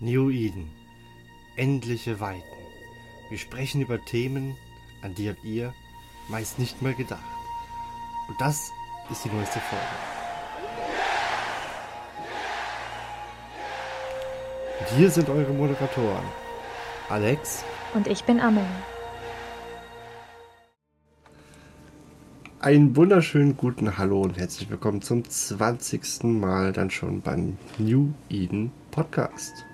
New Eden. Endliche Weiten. Wir sprechen über Themen, an die habt ihr meist nicht mal gedacht. Und das ist die neueste Folge. Und hier sind eure Moderatoren. Alex. Und ich bin Amelie. Einen wunderschönen guten Hallo und herzlich willkommen zum 20. Mal dann schon beim New Eden Podcast.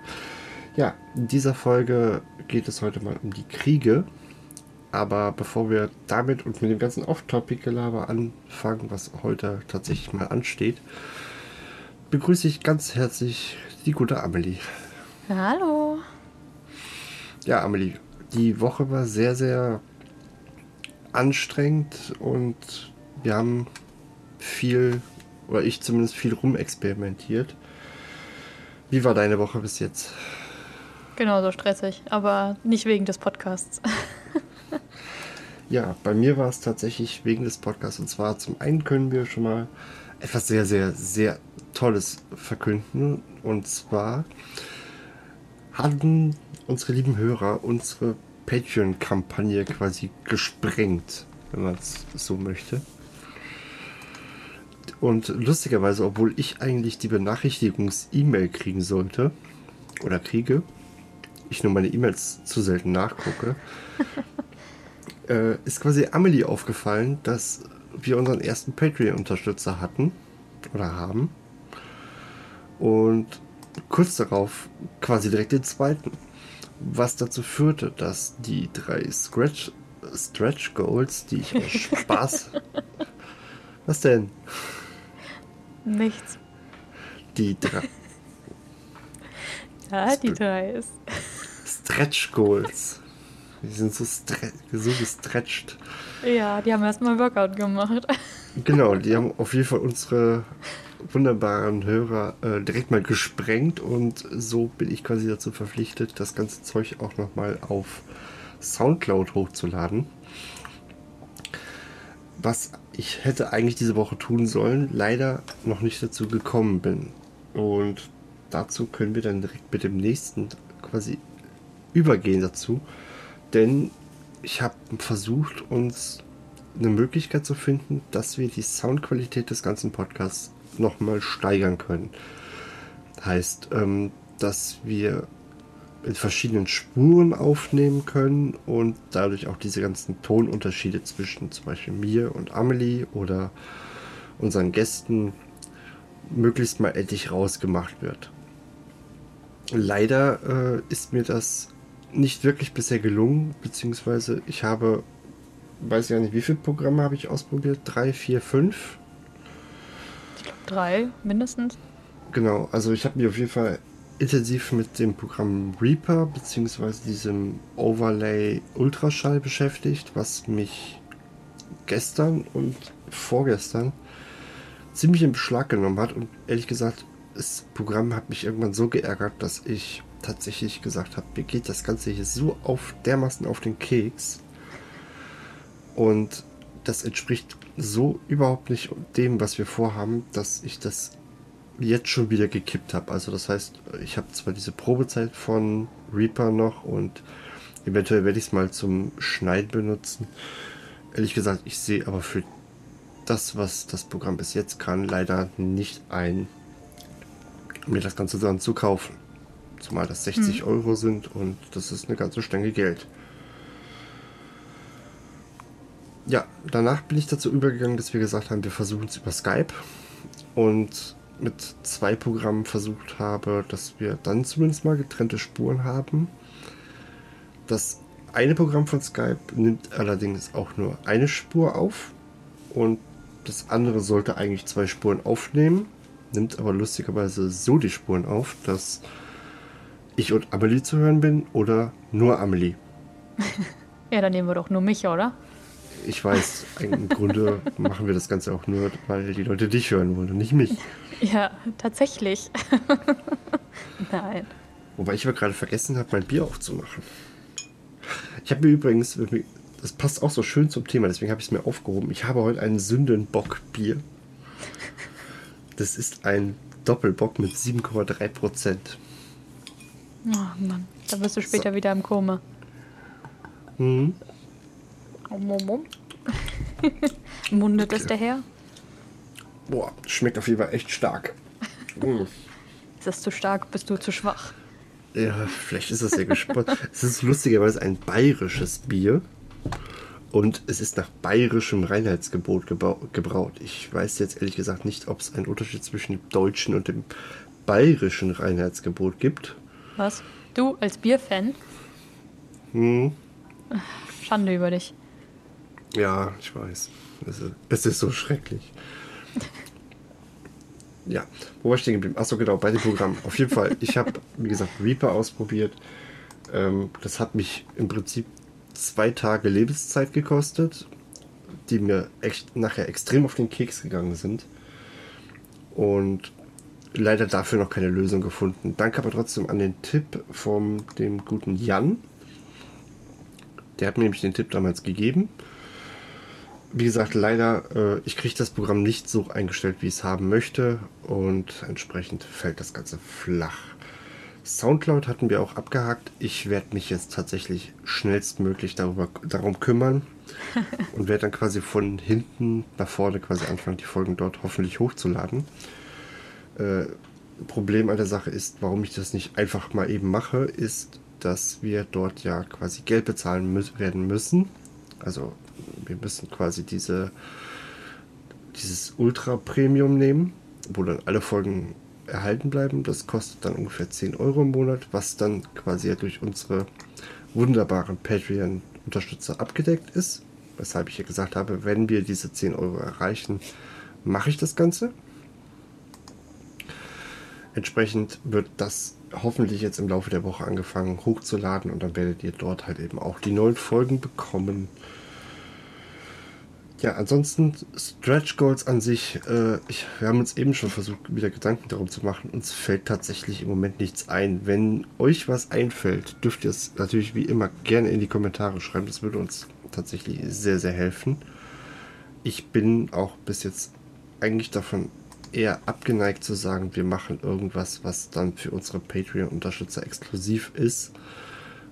Ja, in dieser Folge geht es heute mal um die Kriege. Aber bevor wir damit und mit dem ganzen Off-Topic-Gelaber anfangen, was heute tatsächlich mal ansteht, begrüße ich ganz herzlich die gute Amelie. Hallo. Ja, Amelie, die Woche war sehr, sehr anstrengend und wir haben viel, oder ich zumindest viel rumexperimentiert. Wie war deine Woche bis jetzt? Genauso stressig, aber nicht wegen des Podcasts. ja, bei mir war es tatsächlich wegen des Podcasts. Und zwar zum einen können wir schon mal etwas sehr, sehr, sehr Tolles verkünden. Und zwar hatten unsere lieben Hörer unsere Patreon-Kampagne quasi gesprengt, wenn man es so möchte. Und lustigerweise, obwohl ich eigentlich die Benachrichtigungs-E-Mail kriegen sollte oder kriege, ich nur meine E-Mails zu selten nachgucke, äh, ist quasi Amelie aufgefallen, dass wir unseren ersten Patreon-Unterstützer hatten oder haben. Und kurz darauf quasi direkt den zweiten. Was dazu führte, dass die drei Scratch, Stretch Goals, die ich aus Spaß. Was denn? Nichts. Die drei. ja, die drei ist. Stretch Goals. Die sind so, so gestretched. Ja, die haben erstmal Workout gemacht. Genau, die haben auf jeden Fall unsere wunderbaren Hörer äh, direkt mal gesprengt und so bin ich quasi dazu verpflichtet, das ganze Zeug auch nochmal auf Soundcloud hochzuladen. Was ich hätte eigentlich diese Woche tun sollen, leider noch nicht dazu gekommen bin. Und dazu können wir dann direkt mit dem nächsten quasi übergehen dazu. Denn ich habe versucht, uns eine Möglichkeit zu finden, dass wir die Soundqualität des ganzen Podcasts nochmal steigern können. Heißt, ähm, dass wir in verschiedenen Spuren aufnehmen können und dadurch auch diese ganzen Tonunterschiede zwischen zum Beispiel mir und Amelie oder unseren Gästen möglichst mal endlich rausgemacht wird. Leider äh, ist mir das nicht wirklich bisher gelungen, beziehungsweise ich habe, weiß ja nicht, wie viele Programme habe ich ausprobiert? Drei, vier, fünf? Drei mindestens. Genau, also ich habe mich auf jeden Fall intensiv mit dem Programm Reaper beziehungsweise diesem Overlay Ultraschall beschäftigt, was mich gestern und vorgestern ziemlich in Beschlag genommen hat und ehrlich gesagt, das Programm hat mich irgendwann so geärgert, dass ich tatsächlich gesagt habe, mir geht das Ganze hier so auf dermaßen auf den Keks und das entspricht so überhaupt nicht dem, was wir vorhaben, dass ich das jetzt schon wieder gekippt habe. Also das heißt, ich habe zwar diese Probezeit von Reaper noch und eventuell werde ich es mal zum Schneiden benutzen. Ehrlich gesagt, ich sehe aber für das, was das Programm bis jetzt kann, leider nicht ein, mir das Ganze dann zu kaufen. Zumal das 60 hm. Euro sind und das ist eine ganze Stange Geld. Ja, danach bin ich dazu übergegangen, dass wir gesagt haben, wir versuchen es über Skype. Und mit zwei Programmen versucht habe, dass wir dann zumindest mal getrennte Spuren haben. Das eine Programm von Skype nimmt allerdings auch nur eine Spur auf und das andere sollte eigentlich zwei Spuren aufnehmen, nimmt aber lustigerweise so die Spuren auf, dass ich und Amelie zu hören bin oder nur Amelie. ja, dann nehmen wir doch nur mich, oder? Ich weiß, im Grunde machen wir das Ganze auch nur, weil die Leute dich hören wollen und nicht mich. Ja, tatsächlich. Nein. Wobei ich aber gerade vergessen habe, mein Bier aufzumachen. Ich habe mir übrigens, das passt auch so schön zum Thema, deswegen habe ich es mir aufgehoben. Ich habe heute ein Sündenbock-Bier. Das ist ein Doppelbock mit 7,3 Prozent. Oh Mann, da wirst du später So. wieder im Koma. Mhm. Um, um, um. Mundet es der Herr? Boah, schmeckt auf jeden Fall echt stark. Mm. Ist das zu stark? Bist du zu schwach? Ja, vielleicht ist das ja gespannt. es ist lustigerweise ein bayerisches Bier. Und es ist nach bayerischem Reinheitsgebot gebraut. Ich weiß jetzt ehrlich gesagt nicht, ob es einen Unterschied zwischen dem deutschen und dem bayerischen Reinheitsgebot gibt. Was? Du als Bierfan? Hm, Schande über dich. Ja, ich weiß. Es ist, es ist so schrecklich. Ja, wo war ich stehen geblieben? Achso, genau, bei dem Programm. Auf jeden Fall, ich habe, wie gesagt, Reaper ausprobiert. Ähm, das hat mich im Prinzip zwei Tage Lebenszeit gekostet, die mir echt nachher extrem auf den Keks gegangen sind. Und leider dafür noch keine Lösung gefunden. Danke aber trotzdem an den Tipp von dem guten Jan. Der hat mir nämlich den Tipp damals gegeben. Wie gesagt, leider, äh, ich kriege das Programm nicht so eingestellt, wie ich es haben möchte. Und entsprechend fällt das Ganze flach. Soundcloud hatten wir auch abgehakt. Ich werde mich jetzt tatsächlich schnellstmöglich darüber, darum kümmern und werde dann quasi von hinten nach vorne quasi anfangen, die Folgen dort hoffentlich hochzuladen. Äh, Problem an der Sache ist, warum ich das nicht einfach mal eben mache, ist, dass wir dort ja quasi Geld bezahlen mü werden müssen. Also wir müssen quasi diese dieses Ultra Premium nehmen, wo dann alle Folgen erhalten bleiben. Das kostet dann ungefähr 10 Euro im Monat, was dann quasi durch unsere wunderbaren Patreon-Unterstützer abgedeckt ist. Weshalb ich ja gesagt habe, wenn wir diese 10 Euro erreichen, mache ich das Ganze. Entsprechend wird das hoffentlich jetzt im Laufe der Woche angefangen hochzuladen und dann werdet ihr dort halt eben auch die neuen Folgen bekommen. Ja, ansonsten Stretch Goals an sich, äh, ich, wir haben uns eben schon versucht, wieder Gedanken darum zu machen. Uns fällt tatsächlich im Moment nichts ein. Wenn euch was einfällt, dürft ihr es natürlich wie immer gerne in die Kommentare schreiben. Das würde uns tatsächlich sehr, sehr helfen. Ich bin auch bis jetzt eigentlich davon eher abgeneigt zu sagen, wir machen irgendwas, was dann für unsere Patreon-Unterstützer exklusiv ist,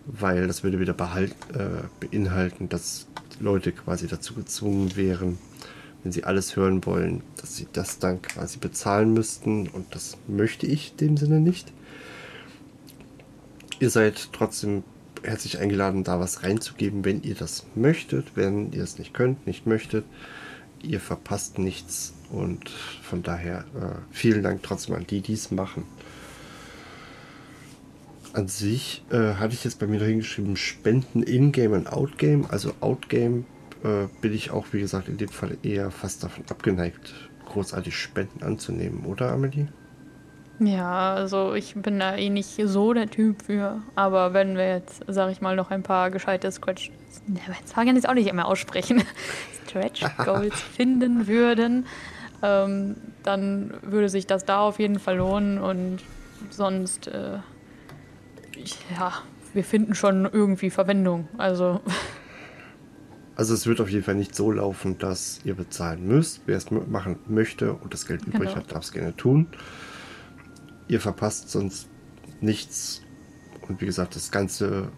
weil das würde wieder behalt, äh, beinhalten, dass Leute quasi dazu gezwungen wären, wenn sie alles hören wollen, dass sie das dann quasi bezahlen müssten und das möchte ich in dem Sinne nicht. Ihr seid trotzdem herzlich eingeladen, da was reinzugeben, wenn ihr das möchtet. Wenn ihr es nicht könnt, nicht möchtet, ihr verpasst nichts und von daher äh, vielen Dank trotzdem an die, die es machen. An sich äh, hatte ich jetzt bei mir hingeschrieben, Spenden in-game und out-game. Also out-game äh, bin ich auch, wie gesagt, in dem Fall eher fast davon abgeneigt, großartig Spenden anzunehmen, oder Amelie? Ja, also ich bin da eh nicht so der Typ für. Aber wenn wir jetzt, sag ich mal, noch ein paar gescheite Scratch. Ne, Jetzt kann ich auch nicht mehr aussprechen. Stretch Goals finden würden, ähm, dann würde sich das da auf jeden Fall lohnen und sonst, äh, ja, wir finden schon irgendwie Verwendung. Also, Also es wird auf jeden Fall nicht so laufen, dass ihr bezahlen müsst. Wer es machen möchte und das Geld übrig Genau. hat, darf es gerne tun. Ihr verpasst sonst nichts. Und wie gesagt, das ganze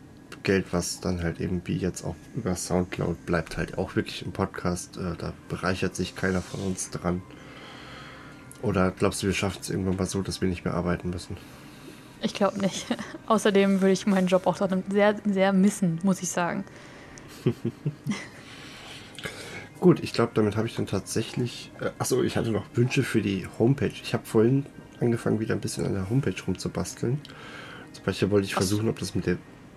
Geld, was dann halt eben wie jetzt auch über Soundcloud bleibt halt auch wirklich im Podcast. Äh, da bereichert sich keiner von uns dran. Oder glaubst du, wir schaffen es irgendwann mal so, dass wir nicht mehr arbeiten müssen? ich glaube nicht. Außerdem würde ich meinen Job auch dann sehr, sehr missen, muss ich sagen. Gut, ich glaube, damit habe ich dann tatsächlich. Äh, achso, ich hatte noch Wünsche für die Homepage. Ich habe vorhin angefangen, wieder ein bisschen an der Homepage rumzubasteln. Zum Beispiel wollte ich versuchen, ob das mit der.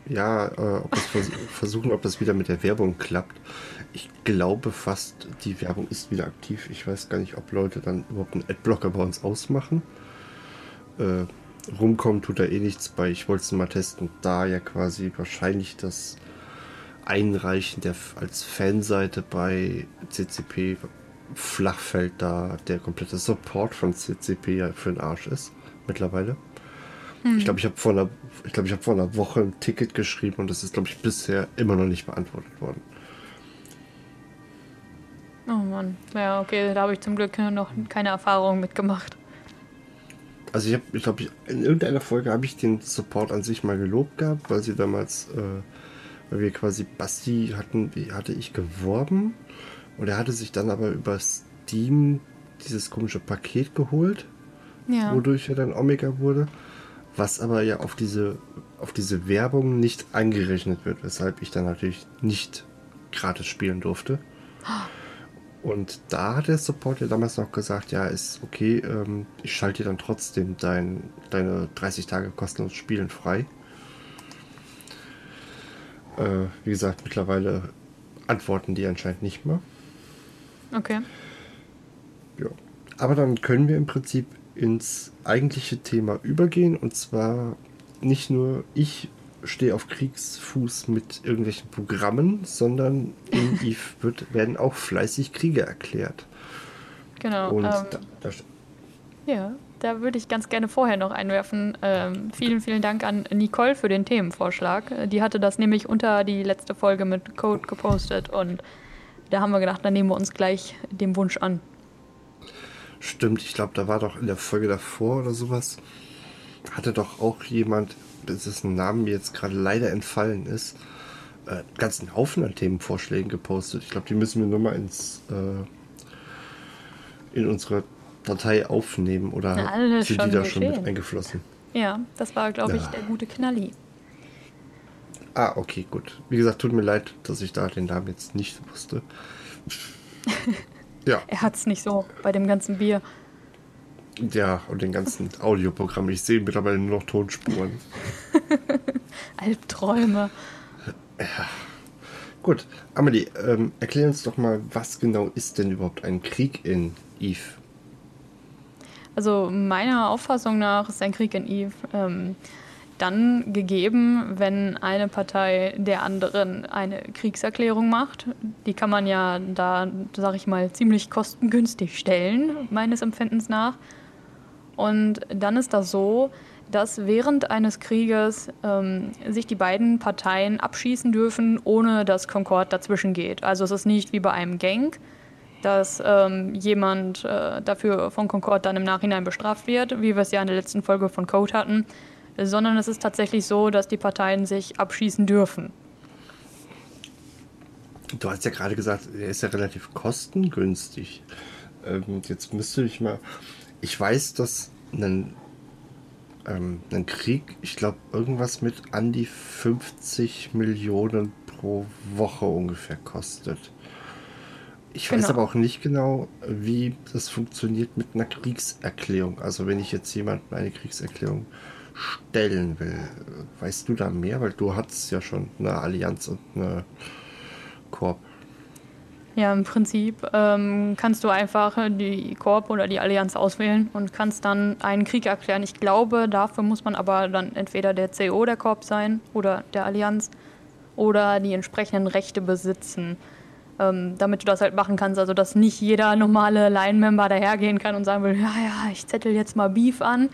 Ja, äh, ob vers versuchen, ob das wieder mit der Werbung klappt. Ich glaube fast, die Werbung ist wieder aktiv. Ich weiß gar nicht, ob Leute dann überhaupt einen Adblocker bei uns ausmachen. Äh, rumkommen tut da eh nichts bei. Ich wollte es mal testen, da ja quasi wahrscheinlich das Einreichen der als Fanseite bei CCP flach fällt, da der komplette Support von CCP ja für den Arsch ist mittlerweile. Ich glaube, ich habe vor einer, ich ich habe vor einer Woche ein Ticket geschrieben und das ist, glaube ich, bisher immer noch nicht beantwortet worden. Oh Mann. Ja, okay, da habe ich zum Glück noch keine Erfahrung mitgemacht. also ich habe, ich glaube, in irgendeiner Folge habe ich den Support an sich mal gelobt gehabt, weil sie damals, äh, weil wir quasi Basti hatten, wie hatte ich geworben und er hatte sich dann aber über Steam dieses komische Paket geholt, Ja. wodurch er dann Omega wurde, was aber ja auf diese, auf diese Werbung nicht angerechnet wird, weshalb ich dann natürlich nicht gratis spielen durfte. Und da hat der Support ja damals noch gesagt, ja, ist okay, ähm, ich schalte dir dann trotzdem dein, deine 30 Tage kostenlos Spielen frei. Äh, wie gesagt, mittlerweile antworten die anscheinend nicht mehr. Okay. Ja. Aber dann können wir im Prinzip ins eigentliche Thema übergehen. Und zwar nicht nur ich stehe auf Kriegsfuß mit irgendwelchen Programmen, sondern in Eve wird, werden auch fleißig Kriege erklärt. Genau. Und ähm, da, da, Ja, da würde ich ganz gerne vorher noch einwerfen. Ähm, vielen, vielen Dank an Nicole für den Themenvorschlag. Die hatte das nämlich unter die letzte Folge mit Code gepostet und da haben wir gedacht, dann nehmen wir uns gleich dem Wunsch an. Stimmt, ich glaube, da war doch in der Folge davor oder sowas, hatte doch auch jemand, das ist ein Name mir jetzt gerade leider entfallen ist, äh, einen ganzen Haufen an Themenvorschlägen gepostet. Ich glaube, die müssen wir nur mal ins äh, in unsere Datei aufnehmen oder Na, sind die da schon mit eingeflossen? Ja, das war, glaube ich, Ja. der gute Knalli. Ah, okay, gut. Wie gesagt, tut mir leid, dass ich da den Namen jetzt nicht wusste. ja, Er hat's nicht so bei dem ganzen Bier. ja, und den ganzen Audioprogrammen. Ich sehe mittlerweile nur noch Tonspuren. Albträume. Gut, Amelie, ähm, erklär uns doch mal, was genau ist denn überhaupt ein Krieg in Eve? Also meiner Auffassung nach ist ein Krieg in Eve ähm, dann gegeben, wenn eine Partei der anderen eine Kriegserklärung macht. Die kann man ja da, sag ich mal, ziemlich kostengünstig stellen, meines Empfindens nach. Und dann ist das so, dass während eines Krieges ähm, sich die beiden Parteien abschießen dürfen, ohne dass Concord dazwischen geht. Also es ist nicht wie bei einem Gang, dass ähm, jemand äh, dafür von Concord dann im Nachhinein bestraft wird, wie wir es ja in der letzten Folge von Code hatten, sondern es ist tatsächlich so, dass die Parteien sich abschießen dürfen. Du hast ja gerade gesagt, er ist ja relativ kostengünstig. Ähm, jetzt müsste ich mal. Ich weiß, dass ein, ähm, ein Krieg, ich glaube, irgendwas mit an die 50 Millionen pro Woche ungefähr kostet. Ich weiß Genau. aber auch nicht genau, wie das funktioniert mit einer Kriegserklärung. Also wenn ich jetzt jemandem eine Kriegserklärung stellen will, weißt du da mehr? Weil du hattest ja schon eine Allianz und eine Korb. Ja, im Prinzip ähm, kannst du einfach die Korb oder die Allianz auswählen und kannst dann einen Krieg erklären. Ich glaube, dafür muss man aber dann entweder der CO der Korb sein oder der Allianz oder die entsprechenden Rechte besitzen, ähm, damit du das halt machen kannst. Also, dass nicht jeder normale Line-Member dahergehen kann und sagen will, ja, ja, ich zettel jetzt mal Beef an,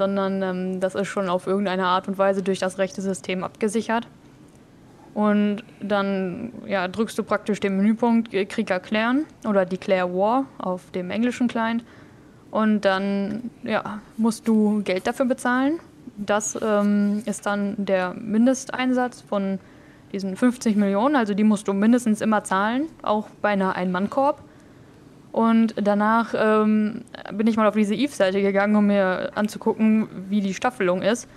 sondern ähm, das ist schon auf irgendeine Art und Weise durch das Rechtesystem abgesichert. Und dann ja, drückst du praktisch den Menüpunkt Krieg erklären oder Declare War auf dem englischen Client. Und dann ja, musst du Geld dafür bezahlen. Das ähm, ist dann der Mindesteinsatz von diesen 50 Millionen. Also die musst du mindestens immer zahlen, auch bei einer Ein-Mann-Korb. Und danach ähm, bin ich mal auf diese Eve-Seite gegangen, um mir anzugucken, wie die Staffelung ist.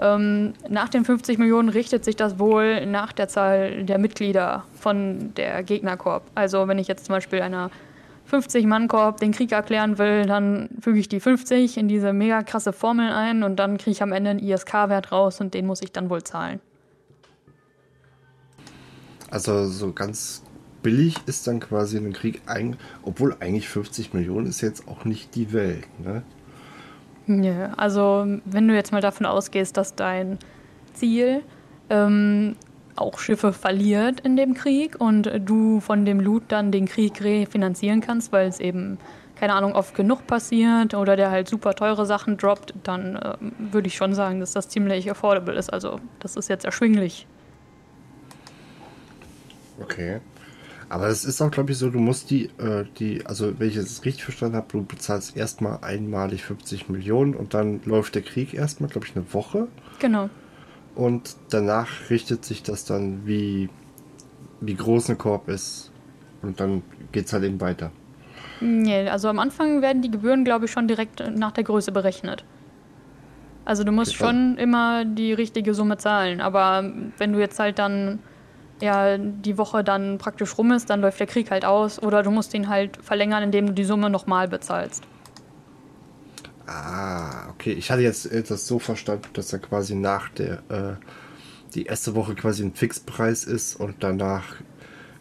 Ähm, nach den 50 Millionen richtet sich das wohl nach der Zahl der Mitglieder von der Gegnerkorb. Also wenn ich jetzt zum Beispiel einer 50-Mann-Korb den Krieg erklären will, dann füge ich die 50 in diese mega krasse Formel ein und dann kriege ich am Ende einen ISK-Wert raus und den muss ich dann wohl zahlen. Also so ganz billig ist dann quasi ein Krieg, ein, obwohl eigentlich 50 Millionen ist jetzt auch nicht die Welt. Ne? Ja, also wenn du jetzt mal davon ausgehst, dass dein Ziel ähm, auch Schiffe verliert in dem Krieg und du von dem Loot dann den Krieg refinanzieren kannst, weil es eben, keine Ahnung, oft genug passiert oder der halt super teure Sachen droppt, dann ähm, würde ich schon sagen, dass das ziemlich affordable ist. Also das ist jetzt erschwinglich. Okay. Aber es ist auch, glaube ich, so, du musst die, äh, die, also wenn ich es richtig verstanden habe, du bezahlst erstmal einmalig 50 Millionen und dann läuft der Krieg erstmal, glaube ich, eine Woche. Genau. Und danach richtet sich das dann, wie, wie groß ein Korb ist. Und dann geht es halt eben weiter. Nee, also am Anfang werden die Gebühren, glaube ich, schon direkt nach der Größe berechnet. Also du musst Okay. schon immer die richtige Summe zahlen. Aber wenn du jetzt halt dann ja die Woche dann praktisch rum ist, dann läuft der Krieg halt aus. Oder du musst ihn halt verlängern, indem du die Summe nochmal bezahlst. Ah, okay. Ich hatte jetzt das so verstanden, dass er quasi nach der, äh, die erste Woche quasi ein Fixpreis ist und danach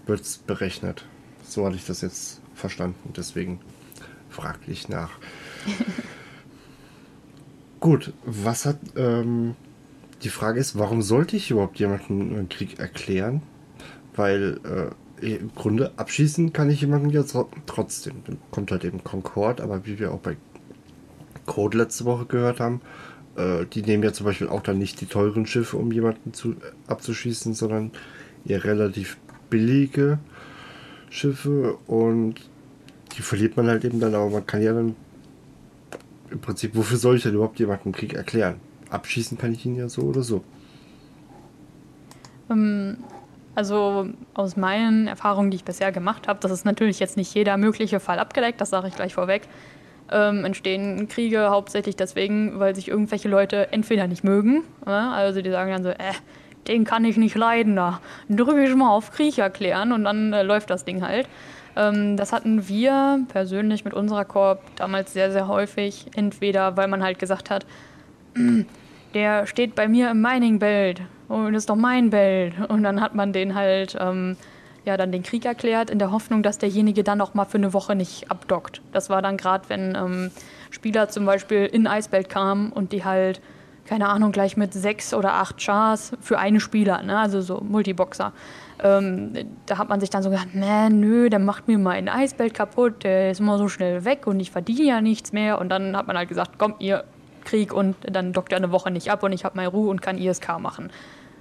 wird es berechnet. So hatte ich das jetzt verstanden. Deswegen fragte ich nach. Gut, was hat. Ähm, die Frage ist, warum sollte ich überhaupt jemanden einen Krieg erklären? Weil äh, im Grunde abschießen kann ich jemanden ja tro- trotzdem. Dann kommt halt eben Concord, aber wie wir auch bei Code letzte Woche gehört haben, äh, die nehmen ja zum Beispiel auch dann nicht die teuren Schiffe, um jemanden zu, abzuschießen, sondern eher relativ billige Schiffe und die verliert man halt eben dann, aber man kann ja dann im Prinzip, wofür soll ich denn überhaupt jemanden Krieg erklären? Abschießen kann ich ihn ja so oder so. Ähm, also aus meinen Erfahrungen, die ich bisher gemacht habe, das ist natürlich jetzt nicht jeder mögliche Fall abgedeckt, das sage ich gleich vorweg, ähm, entstehen Kriege hauptsächlich deswegen, weil sich irgendwelche Leute entweder nicht mögen, ne? also die sagen dann so, äh, den kann ich nicht leiden, da drücke ich mal auf Krieg erklären und dann äh, läuft das Ding halt. Ähm, das hatten wir persönlich mit unserer Korb damals sehr, sehr häufig, entweder weil man halt gesagt hat, der steht bei mir im Mining Belt und ist doch mein Belt. Und dann hat man den halt, ähm, ja, dann den Krieg erklärt, in der Hoffnung, dass derjenige dann auch mal für eine Woche nicht abdockt. Das war dann gerade, wenn ähm, Spieler zum Beispiel in Eisbelt kamen und die halt, keine Ahnung, gleich mit sechs oder acht Chars für einen Spieler, ne? also so Multiboxer. Ähm, da hat man sich dann so gedacht, nee, nö, der macht mir mein Eisbelt kaputt, der ist immer so schnell weg und ich verdiene ja nichts mehr. Und dann hat man halt gesagt, komm, ihr Krieg und dann dockt er eine Woche nicht ab und ich habe meine Ruhe und kann ISK machen.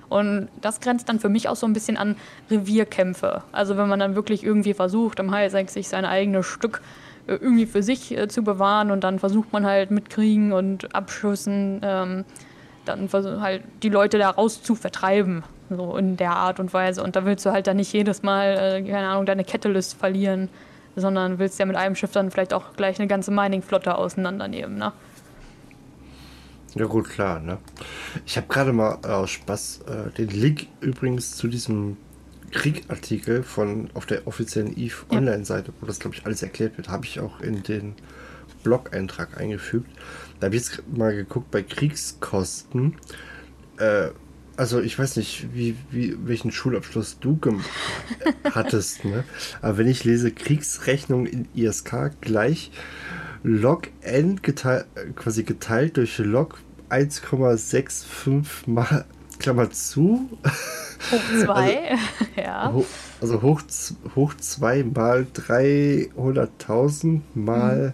Und das grenzt dann für mich auch so ein bisschen an Revierkämpfe. Also wenn man dann wirklich irgendwie versucht, am Heilseck sich sein eigenes Stück äh, irgendwie für sich äh, zu bewahren und dann versucht man halt mit Kriegen und Abschüssen ähm, dann halt die Leute da raus zu vertreiben. So in der Art und Weise. Und da willst du halt dann nicht jedes Mal, äh, keine Ahnung, deine Catalyst verlieren, sondern willst ja mit einem Schiff dann vielleicht auch gleich eine ganze Mining-Flotte auseinandernehmen, ne? Ja gut, klar, ne? Ich habe gerade mal äh, aus Spaß äh, den Link übrigens zu diesem Kriegartikel von auf der offiziellen EVE. Online-Seite, wo das glaube ich alles erklärt wird, habe ich auch in den Blog-Eintrag eingefügt. Da habe ich jetzt mal geguckt bei Kriegskosten. Äh, also ich weiß nicht, wie, wie, welchen Schulabschluss du gem- hattest, ne? Aber wenn ich lese Kriegsrechnung in ISK gleich log n geteilt, quasi geteilt durch log 1,65 mal Klammer zu, Hoch zwei, ja. ho- also hoch, z- hoch 2 mal 300.000 mal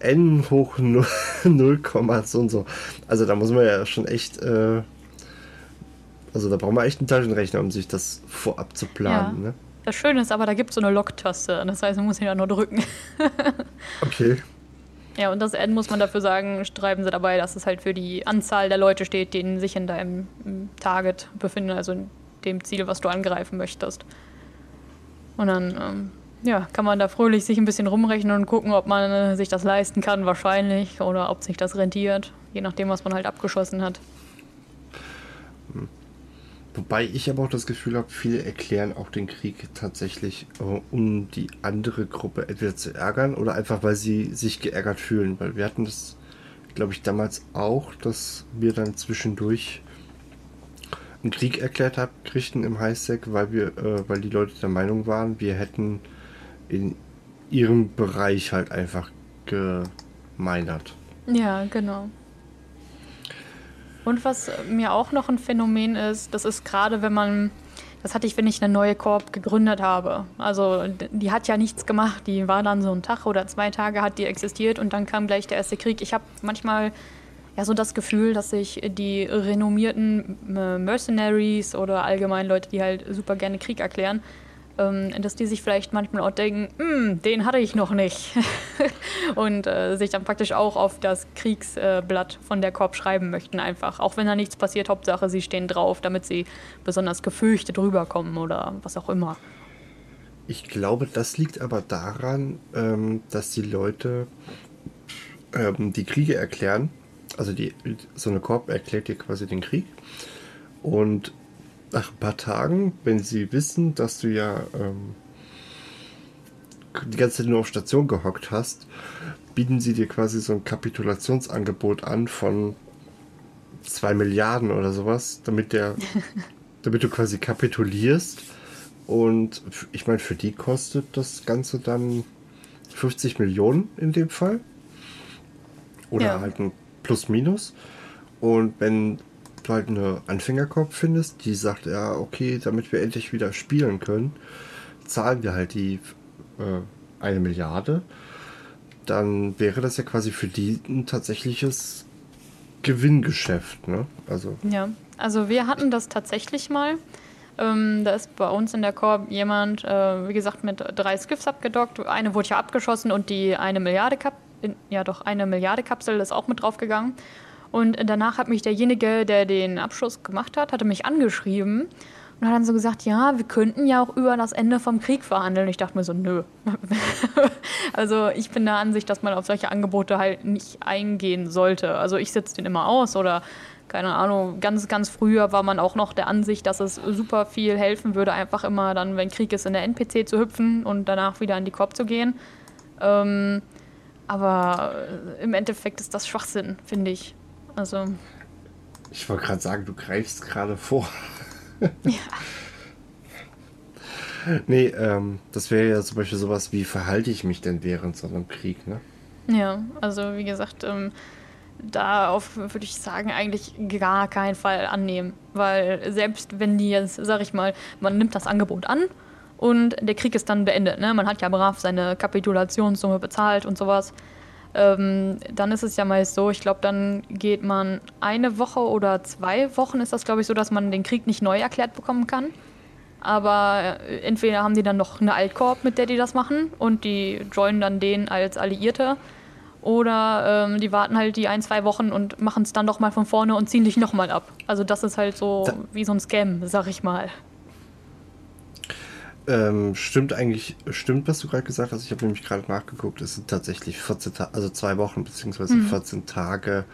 n hoch 0, 0, so und so. Also da muss man ja schon echt, äh, also da braucht man echt einen Taschenrechner, um sich das vorab zu planen. Ja. Ne? Das Schöne ist aber, da gibt es so eine Log-Taste. Das heißt, man muss ihn ja nur drücken. Okay. Ja, und das N muss man dafür sagen, schreiben sie dabei, dass es halt für die Anzahl der Leute steht, die sich in deinem Target befinden, also in dem Ziel, was du angreifen möchtest. Und dann, ähm, ja, kann man da fröhlich sich ein bisschen rumrechnen und gucken, ob man äh, sich das leisten kann, wahrscheinlich, oder ob sich das rentiert, je nachdem, was man halt abgeschossen hat. Wobei ich aber auch das Gefühl habe, viele erklären auch den Krieg tatsächlich, äh, um die andere Gruppe entweder zu ärgern oder einfach, weil sie sich geärgert fühlen. Weil wir hatten das, glaube ich, damals auch, dass wir dann zwischendurch einen Krieg erklärt haben, kriegten im Highsec, weil wir, äh, weil die Leute der Meinung waren, wir hätten in ihrem Bereich halt einfach gemeinert. Ja, genau. Und was mir auch noch ein Phänomen ist, das ist gerade, wenn man, das hatte ich, wenn ich eine neue Korb gegründet habe. Also die hat ja nichts gemacht, die war dann so ein Tag oder zwei Tage hat die existiert und dann kam gleich der erste Krieg. Ich habe manchmal ja so das Gefühl, dass sich die renommierten Mercenaries oder allgemein Leute, die halt super gerne Krieg erklären, dass die sich vielleicht manchmal auch denken, hm, den hatte ich noch nicht. und äh, sich dann praktisch auch auf das Kriegsblatt von der Korb schreiben möchten, einfach. Auch wenn da nichts passiert, Hauptsache sie stehen drauf, damit sie besonders gefürchtet rüberkommen oder was auch immer. Ich glaube, das liegt aber daran, ähm, dass die Leute ähm, die Kriege erklären. Also die, so eine Korb erklärt dir quasi den Krieg. Und nach ein paar Tagen, wenn sie wissen, dass du ja ähm, die ganze Zeit nur auf Station gehockt hast, bieten sie dir quasi so ein Kapitulationsangebot an von 2 Milliarden oder sowas, damit der, damit du quasi kapitulierst. Und ich meine, für die kostet das Ganze dann 50 Millionen in dem Fall. Oder ja. halt ein Plus-Minus. Und wenn du halt eine Anfängerkorb findest, die sagt, ja, okay, damit wir endlich wieder spielen können, zahlen wir halt die äh, eine Milliarde, dann wäre das ja quasi für die ein tatsächliches Gewinngeschäft, ne? Also. Ja, also wir hatten das tatsächlich mal. Ähm, da ist bei uns in der Korb jemand, äh, wie gesagt, mit drei Skiffs abgedockt. Eine wurde ja abgeschossen und die eine Milliarde Kap ja doch eine Milliarde Kapsel ist auch mit draufgegangen. Und danach hat mich derjenige, der den Abschuss gemacht hat, hatte mich angeschrieben und hat dann so gesagt, ja, wir könnten ja auch über das Ende vom Krieg verhandeln. Ich dachte mir so, nö. also ich bin der Ansicht, dass man auf solche Angebote halt nicht eingehen sollte. Also ich setze den immer aus oder keine Ahnung, ganz, ganz früher war man auch noch der Ansicht, dass es super viel helfen würde, einfach immer dann, wenn Krieg ist, in der NPC zu hüpfen und danach wieder in die Korb zu gehen. Ähm, aber im Endeffekt ist das Schwachsinn, finde ich. Also. Ich wollte gerade sagen, du greifst gerade vor. ja. Nee, ähm, das wäre ja zum Beispiel sowas wie, verhalte ich mich denn während so einem Krieg, ne? Ja, also wie gesagt, ähm, darauf würde ich sagen, eigentlich gar keinen Fall annehmen. Weil selbst wenn die jetzt, sag ich mal, man nimmt das Angebot an und der Krieg ist dann beendet, ne? Man hat ja brav seine Kapitulationssumme bezahlt und sowas ähm, dann ist es ja meist so, ich glaube, dann geht man eine Woche oder zwei Wochen, ist das, glaube ich, so, dass man den Krieg nicht neu erklärt bekommen kann. Aber äh, entweder haben die dann noch eine Altkorb, mit der die das machen und die joinen dann den als Alliierte. Oder ähm, die warten halt die ein, zwei Wochen und machen es dann doch mal von vorne und ziehen dich nochmal ab. Also das ist halt so wie so ein Scam, sag ich mal. Ähm, stimmt eigentlich, stimmt, was du gerade gesagt hast. Ich habe nämlich gerade nachgeguckt. Es sind tatsächlich 14 Tage, also zwei Wochen beziehungsweise mhm. 14 Tage,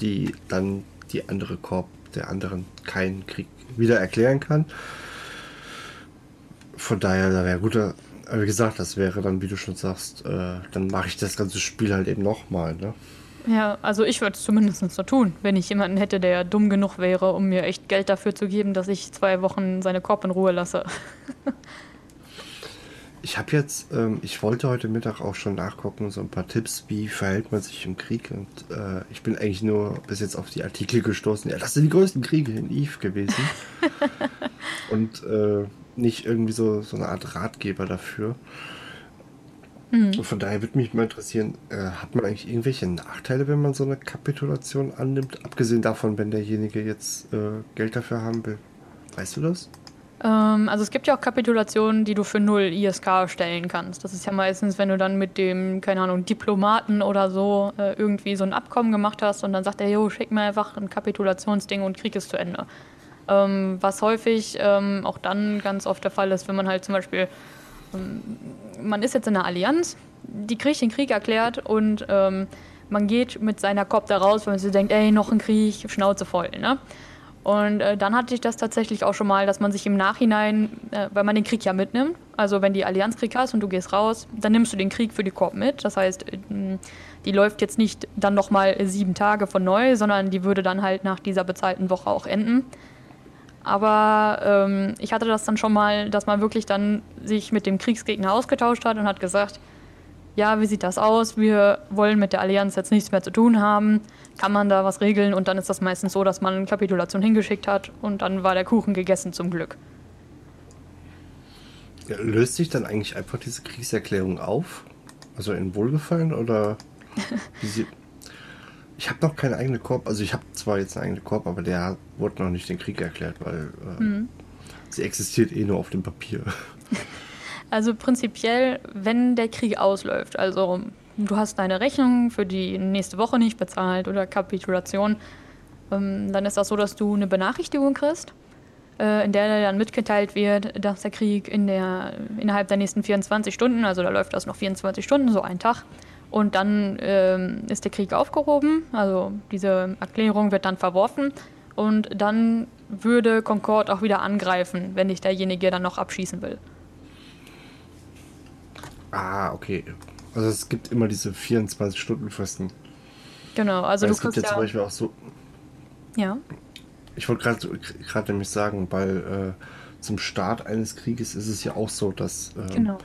die dann die andere Korb der anderen keinen Krieg wieder erklären kann. Von daher, da wäre guter, wie gesagt, das wäre dann, wie du schon sagst, äh, dann mache ich das ganze Spiel halt eben nochmal, ne? Ja, also ich würde es zumindest so tun, wenn ich jemanden hätte, der dumm genug wäre, um mir echt Geld dafür zu geben, dass ich zwei Wochen seine Korb in Ruhe lasse. ich habe jetzt, ähm, ich wollte heute Mittag auch schon nachgucken, so ein paar Tipps, wie verhält man sich im Krieg. Und äh, ich bin eigentlich nur bis jetzt auf die Artikel gestoßen. Ja, das sind die größten Kriege in Eve gewesen. Und äh, nicht irgendwie so, so eine Art Ratgeber dafür. Mhm. Von daher würde mich mal interessieren, äh, hat man eigentlich irgendwelche Nachteile, wenn man so eine Kapitulation annimmt? Abgesehen davon, wenn derjenige jetzt äh, Geld dafür haben will. Weißt du das? Ähm, also es gibt ja auch Kapitulationen, die du für null ISK stellen kannst. Das ist ja meistens, wenn du dann mit dem, keine Ahnung, Diplomaten oder so äh, irgendwie so ein Abkommen gemacht hast und dann sagt er, jo, schick mir einfach ein Kapitulationsding und Krieg ist zu Ende. Ähm, was häufig ähm, auch dann ganz oft der Fall ist, wenn man halt zum Beispiel man ist jetzt in einer Allianz, die kriegt den Krieg erklärt und ähm, man geht mit seiner Kopf da raus, weil man sich denkt, ey, noch ein Krieg, Schnauze voll. Ne? Und äh, dann hatte ich das tatsächlich auch schon mal, dass man sich im Nachhinein, äh, weil man den Krieg ja mitnimmt, also wenn die Allianz Krieg hast und du gehst raus, dann nimmst du den Krieg für die Korb mit. Das heißt, äh, die läuft jetzt nicht dann nochmal sieben Tage von neu, sondern die würde dann halt nach dieser bezahlten Woche auch enden. Aber ähm, ich hatte das dann schon mal, dass man wirklich dann sich mit dem Kriegsgegner ausgetauscht hat und hat gesagt, ja, wie sieht das aus? Wir wollen mit der Allianz jetzt nichts mehr zu tun haben. Kann man da was regeln? Und dann ist das meistens so, dass man Kapitulation hingeschickt hat und dann war der Kuchen gegessen zum Glück. Ja, löst sich dann eigentlich einfach diese Kriegserklärung auf? Also in Wohlgefallen oder ich habe noch keine eigene Korb. Also ich habe zwar jetzt eine eigene Korb, aber der wurde noch nicht den Krieg erklärt, weil äh, mhm. Sie existiert eh nur auf dem Papier. Also prinzipiell, wenn der Krieg ausläuft, also du hast deine Rechnung für die nächste Woche nicht bezahlt oder Kapitulation, ähm, dann ist das so, dass du eine Benachrichtigung kriegst, äh, in der dann mitgeteilt wird, dass der Krieg in der, innerhalb der nächsten 24 Stunden, also da läuft das noch 24 Stunden, so ein Tag, und dann ähm, ist der Krieg aufgehoben, also diese Erklärung wird dann verworfen und dann würde Concord auch wieder angreifen, wenn dich derjenige dann noch abschießen will. Ah, okay. Also es gibt immer diese 24-Stunden-Fristen. Genau, also Weil du es gibt ja zum Beispiel auch so, ja. ich wollte gerade nämlich sagen, weil äh, zum Start eines Krieges ist es ja auch so, dass ähm, Genau.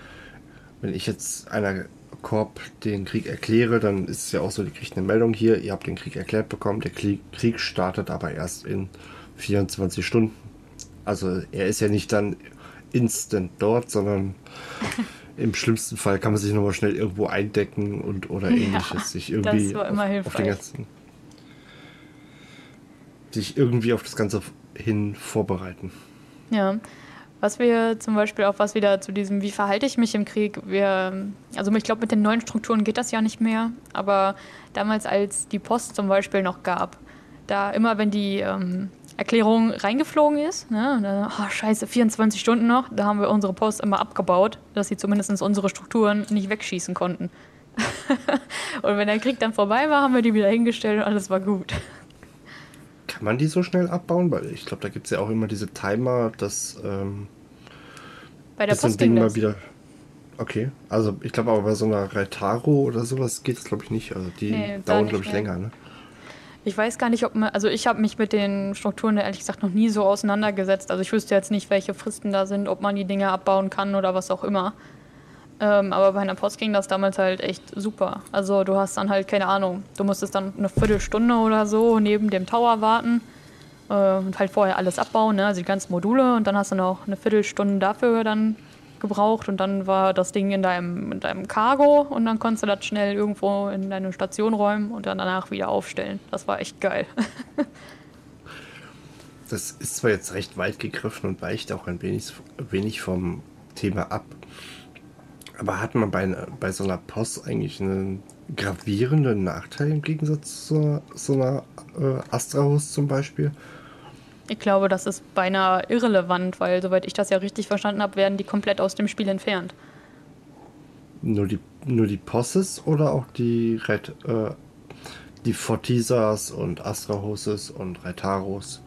wenn ich jetzt einer Korb den Krieg erkläre, dann ist es ja auch so, die kriegt eine Meldung hier, ihr habt den Krieg erklärt bekommen, der Krieg, Krieg startet aber erst in 24 Stunden. Also er ist ja nicht dann instant dort, sondern im schlimmsten Fall kann man sich nochmal schnell irgendwo eindecken und oder Ja, ähnliches. sich irgendwie auf, auf den ganzen sich irgendwie auf das Ganze hin vorbereiten. Ja. Was wir zum Beispiel auch was wieder zu diesem, wie verhalte ich mich im Krieg, wir, also ich glaube, mit den neuen Strukturen geht das ja nicht mehr, aber damals, als die Post zum Beispiel noch gab, da immer, wenn die ähm, Erklärung reingeflogen ist, ne, dann, oh, scheiße, 24 Stunden noch, da haben wir unsere Post immer abgebaut, dass sie zumindest unsere Strukturen nicht wegschießen konnten. und wenn der Krieg dann vorbei war, haben wir die wieder hingestellt und alles war gut. Kann man die so schnell abbauen? Weil ich glaube, da gibt es ja auch immer diese Timer, dass, ähm, Bei der ein Post Ding mal das. wieder. Okay, also ich glaube aber bei so einer Retaro oder sowas geht es glaube ich nicht. Also die Nee, da dauern glaube ich mehr. länger, ne? Ich weiß gar nicht, ob man, also ich habe mich mit den Strukturen ehrlich gesagt noch nie so auseinandergesetzt. Also ich wüsste jetzt nicht, welche Fristen da sind, ob man die Dinge abbauen kann oder was auch immer. Ähm, aber bei einer Post ging das damals halt echt super. Also du hast dann halt keine Ahnung, du musstest dann eine Viertelstunde oder so neben dem Tower warten äh, und halt vorher alles abbauen, ne? also die ganzen Module und dann hast du noch eine Viertelstunde dafür dann gebraucht und dann war das Ding in deinem, in deinem Cargo und dann konntest du das schnell irgendwo in deine Station räumen und dann danach wieder aufstellen. Das war echt geil. Das ist zwar jetzt recht weit gegriffen und weicht auch ein wenig, wenig vom Thema ab. Aber hat man bei, bei so einer Post eigentlich einen gravierenden Nachteil im Gegensatz zu so einer äh, Astra-Host zum Beispiel? Ich glaube, das ist beinahe irrelevant, weil soweit ich das ja richtig verstanden habe, werden die komplett aus dem Spiel entfernt. Nur die, nur die Posses oder auch die Red, äh, die Fortisas und Astra-Hoses und Retaros?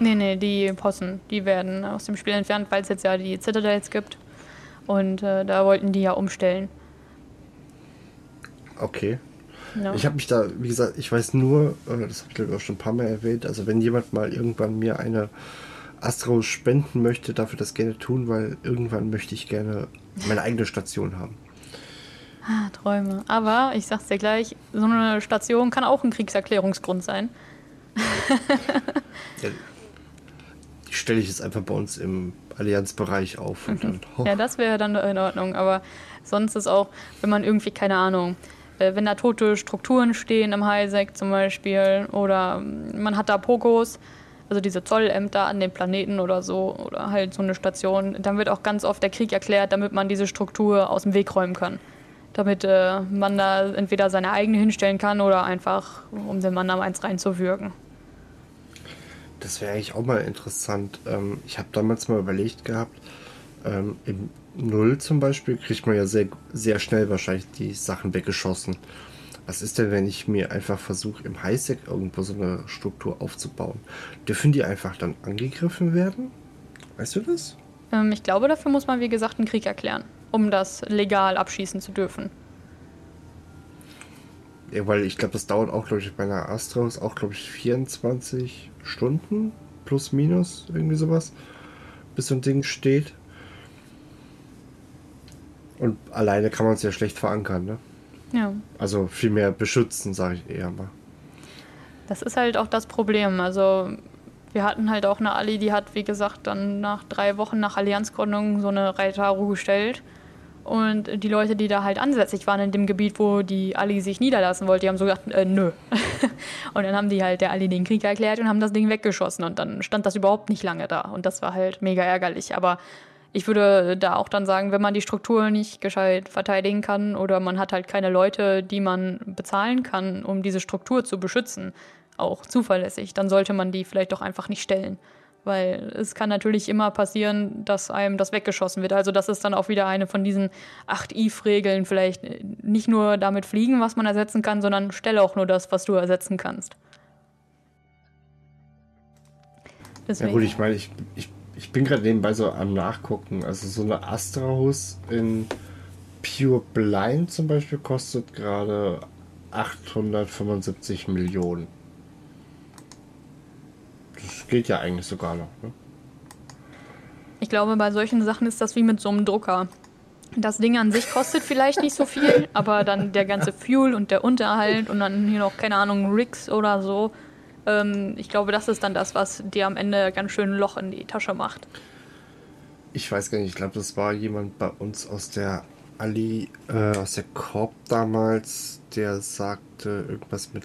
Nee, nee, die Possen, die werden aus dem Spiel entfernt, weil es jetzt ja die Citadels gibt. Und äh, da wollten die ja umstellen. Okay. Ja. Ich habe mich da, wie gesagt, ich weiß nur, das habe ich glaube ich auch schon ein paar Mal erwähnt, also wenn jemand mal irgendwann mir eine Astro spenden möchte, darf er das gerne tun, weil irgendwann möchte ich gerne meine eigene Station haben. Ah, Träume. Aber ich sag's dir gleich, so eine Station kann auch ein Kriegserklärungsgrund sein. Ja, die stelle ich jetzt einfach bei uns im Allianzbereich auf dann. Oh, Ja, das wäre dann in Ordnung. Aber sonst ist auch, wenn man irgendwie, keine Ahnung, äh, wenn da tote Strukturen stehen im Highsec zum Beispiel oder ähm, man hat da Pokos, also diese Zollämter an den Planeten oder so oder halt so eine Station, dann wird auch ganz oft der Krieg erklärt, damit man diese Struktur aus dem Weg räumen kann. Damit äh, man da entweder seine eigene hinstellen kann oder einfach, um dem anderen eins reinzuwürgen. Das wäre eigentlich auch mal interessant. Ähm, ich habe damals mal überlegt gehabt, ähm, im Null zum Beispiel kriegt man ja sehr, sehr schnell wahrscheinlich die Sachen weggeschossen. Was ist denn, wenn ich mir einfach versuche, im Highsec irgendwo so eine Struktur aufzubauen? Dürfen die einfach dann angegriffen werden? Weißt du das? Ähm, ich glaube, dafür muss man, wie gesagt, einen Krieg erklären, um das legal abschießen zu dürfen. Ja, weil ich glaube, das dauert auch, glaube ich, bei einer Astros auch, glaube ich, 24 Stunden plus minus, irgendwie sowas, bis so ein Ding steht. Und alleine kann man es ja schlecht verankern, ne? Ja. Also viel mehr beschützen, sage ich eher mal. Das ist halt auch das Problem. Also wir hatten halt auch eine Ali, die hat, wie gesagt, dann nach drei Wochen nach Allianzgründung so eine Reitaru gestellt. Und die Leute, die da halt ansässig waren in dem Gebiet, wo die Ali sich niederlassen wollte, die haben so gesagt, äh, nö. und dann haben die halt der Ali den Krieg erklärt und haben das Ding weggeschossen. Und dann stand das überhaupt nicht lange da. Und das war halt mega ärgerlich. Aber ich würde da auch dann sagen, wenn man die Struktur nicht gescheit verteidigen kann oder man hat halt keine Leute, die man bezahlen kann, um diese Struktur zu beschützen, auch zuverlässig, dann sollte man die vielleicht doch einfach nicht stellen. Weil es kann natürlich immer passieren, dass einem das weggeschossen wird. Also das ist dann auch wieder eine von diesen 8-IF-Regeln. Vielleicht nicht nur damit fliegen, was man ersetzen kann, sondern stelle auch nur das, was du ersetzen kannst. Deswegen. Ja gut, ich meine, ich, ich, ich bin gerade nebenbei so am Nachgucken. Also so eine Astra-Hus in Pure Blind zum Beispiel kostet gerade 875 Millionen das geht ja eigentlich sogar noch. Ne? Ich glaube, bei solchen Sachen ist das wie mit so einem Drucker. Das Ding an sich kostet vielleicht nicht so viel, aber dann der ganze Fuel und der Unterhalt und dann hier noch, keine Ahnung, Rigs oder so. Ähm, ich glaube, das ist dann das, was dir am Ende ganz schön ein Loch in die Tasche macht. Ich weiß gar nicht, ich glaube, das war jemand bei uns aus der Ali, äh, aus der Korb damals, der sagte irgendwas mit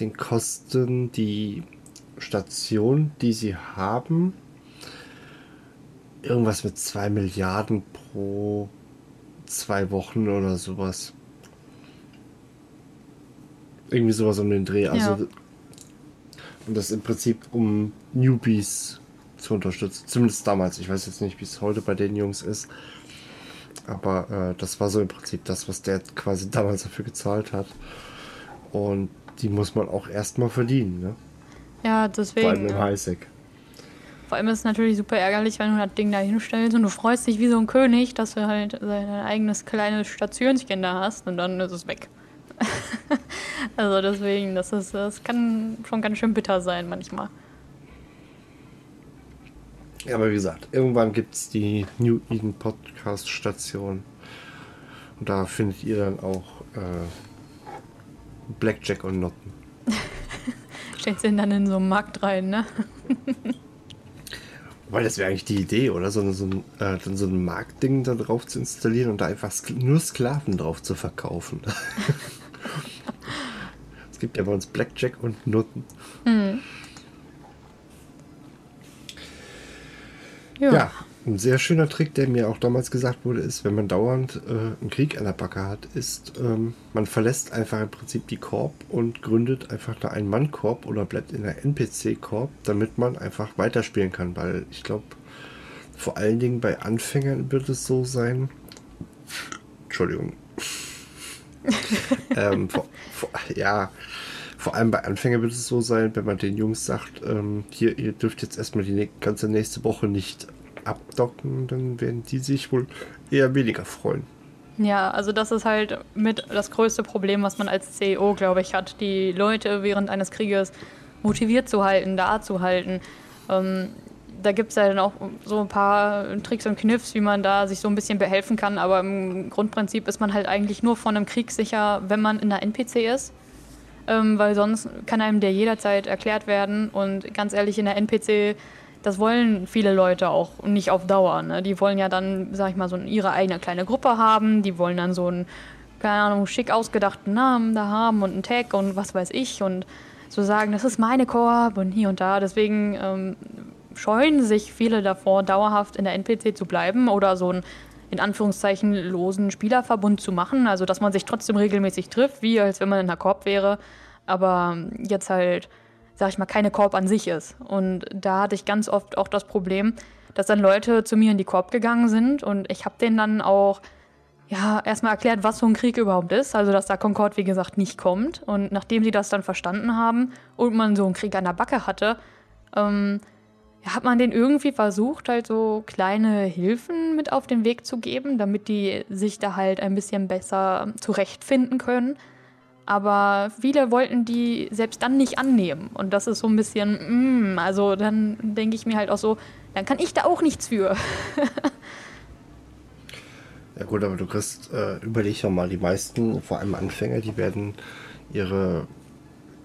den Kosten, die Station, die sie haben, irgendwas mit 2 Milliarden pro zwei Wochen oder sowas. Irgendwie sowas um den Dreh. Also, ja. Und das im Prinzip, um Newbies zu unterstützen. Zumindest damals. Ich weiß jetzt nicht, wie es heute bei den Jungs ist. Aber äh, das war so im Prinzip das, was der quasi damals dafür gezahlt hat. Und die muss man auch erstmal verdienen. Ne? Ja, deswegen. Vor allem im Highsec. Vor allem ist es natürlich super ärgerlich, wenn du das Ding da hinstellst und du freust dich wie so ein König, dass du halt dein eigenes kleines Stationchen da hast und dann ist es weg. also deswegen, das ist, das kann schon ganz schön bitter sein manchmal. Ja, aber wie gesagt, irgendwann gibt es die New Eden Podcast Station. Und da findet ihr dann auch äh, Blackjack und Noten. stellst ihn dann in so einen Markt rein, ne? Weil das wäre eigentlich die Idee, oder? So, so, ein, äh, so ein Marktding da drauf zu installieren und da einfach nur Sklaven drauf zu verkaufen. es gibt ja bei uns Blackjack und Nutten. Mhm. Ja. ja. Ein sehr schöner Trick, der mir auch damals gesagt wurde, ist, wenn man dauernd äh, einen Krieg an der Backe hat, ist, ähm, man verlässt einfach im Prinzip die Korb und gründet einfach da einen Mann-Korb oder bleibt in der NPC-Korb, damit man einfach weiterspielen kann. Weil ich glaube, vor allen Dingen bei Anfängern wird es so sein. Entschuldigung. ähm, vor, vor, ja, vor allem bei Anfängern wird es so sein, wenn man den Jungs sagt, ähm, hier, ihr dürft jetzt erstmal die ganze nächste Woche nicht abdocken, dann werden die sich wohl eher weniger freuen. Ja, also das ist halt mit das größte Problem, was man als CEO, glaube ich, hat, die Leute während eines Krieges motiviert zu halten, da zu halten. Ähm, da gibt es ja dann auch so ein paar Tricks und Kniffs, wie man da sich so ein bisschen behelfen kann, aber im Grundprinzip ist man halt eigentlich nur von einem Krieg sicher, wenn man in der NPC ist. Ähm, weil sonst kann einem der jederzeit erklärt werden und ganz ehrlich, in der NPC das wollen viele Leute auch nicht auf Dauer. Ne? Die wollen ja dann, sag ich mal, so ihre eigene kleine Gruppe haben. Die wollen dann so einen, keine Ahnung, schick ausgedachten Namen da haben und einen Tag und was weiß ich und so sagen, das ist meine Koop und hier und da. Deswegen ähm, scheuen sich viele davor, dauerhaft in der NPC zu bleiben oder so einen in Anführungszeichen losen Spielerverbund zu machen. Also, dass man sich trotzdem regelmäßig trifft, wie als wenn man in einer Korb wäre. Aber jetzt halt sag ich mal, keine Korb an sich ist. Und da hatte ich ganz oft auch das Problem, dass dann Leute zu mir in die Korb gegangen sind und ich habe denen dann auch ja, erstmal erklärt, was so ein Krieg überhaupt ist. Also, dass da Concord, wie gesagt, nicht kommt. Und nachdem sie das dann verstanden haben und man so einen Krieg an der Backe hatte, ähm, hat man den irgendwie versucht, halt so kleine Hilfen mit auf den Weg zu geben, damit die sich da halt ein bisschen besser zurechtfinden können. Aber viele wollten die selbst dann nicht annehmen. Und das ist so ein bisschen, mm, also dann denke ich mir halt auch so, dann kann ich da auch nichts für. ja gut, aber du kriegst, äh, überleg doch mal, die meisten, vor allem Anfänger, die werden ihre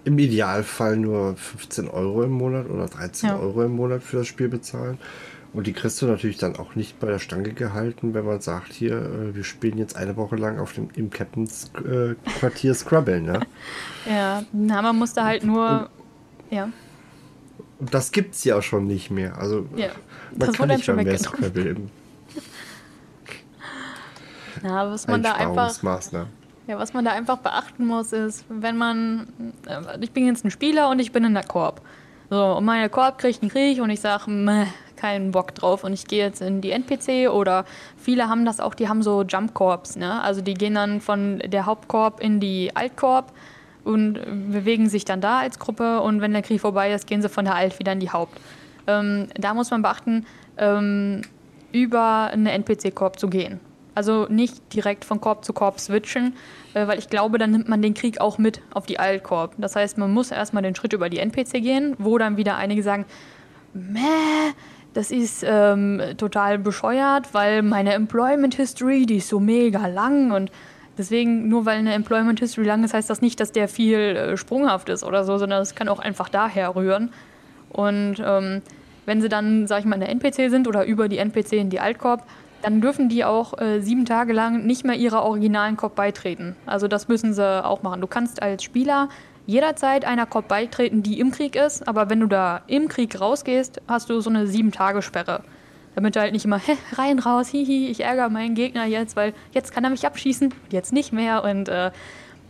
im Idealfall nur 15 Euro im Monat oder 13 ja. Euro im Monat für das Spiel bezahlen. Und die kriegst du natürlich dann auch nicht bei der Stange gehalten, wenn man sagt, hier, äh, wir spielen jetzt eine Woche lang auf dem, im Captain's äh, Quartier Scrabble, ne? ja, na, man musste halt nur. Und, ja. Das gibt's ja schon nicht mehr. Also ja, man kann nicht mehr, mehr Scrabble im. Na, was man da einfach. Ja, was man da einfach beachten muss, ist, wenn man. Äh, ich bin jetzt ein Spieler und ich bin in der Korb. So, und meine Korb kriegt einen Krieg und ich sage, keinen Bock drauf und ich gehe jetzt in die NPC oder viele haben das auch, die haben so Jump Corps, ne? Also die gehen dann von der Hauptkorb in die Altkorb und bewegen sich dann da als Gruppe und wenn der Krieg vorbei ist, gehen sie von der Alt wieder in die Haupt. Ähm, da muss man beachten, ähm, über eine NPC-Korb zu gehen. Also nicht direkt von Korb zu Korb switchen, äh, weil ich glaube, dann nimmt man den Krieg auch mit auf die Altkorb. Das heißt, man muss erstmal den Schritt über die NPC gehen, wo dann wieder einige sagen, meh, das ist ähm, total bescheuert, weil meine Employment History, die ist so mega lang und deswegen, nur weil eine Employment History lang ist, heißt das nicht, dass der viel äh, sprunghaft ist oder so, sondern das kann auch einfach daher rühren. Und ähm, wenn sie dann, sag ich mal, in der NPC sind oder über die NPC in die Altkorb, dann dürfen die auch äh, sieben Tage lang nicht mehr ihrer originalen Korb beitreten. Also das müssen sie auch machen. Du kannst als Spieler jederzeit einer Korb beitreten, die im Krieg ist, aber wenn du da im Krieg rausgehst, hast du so eine Sieben-Tage-Sperre. Damit du halt nicht immer, hä, rein, raus, hihi, ich ärgere meinen Gegner jetzt, weil jetzt kann er mich abschießen und jetzt nicht mehr. Und äh,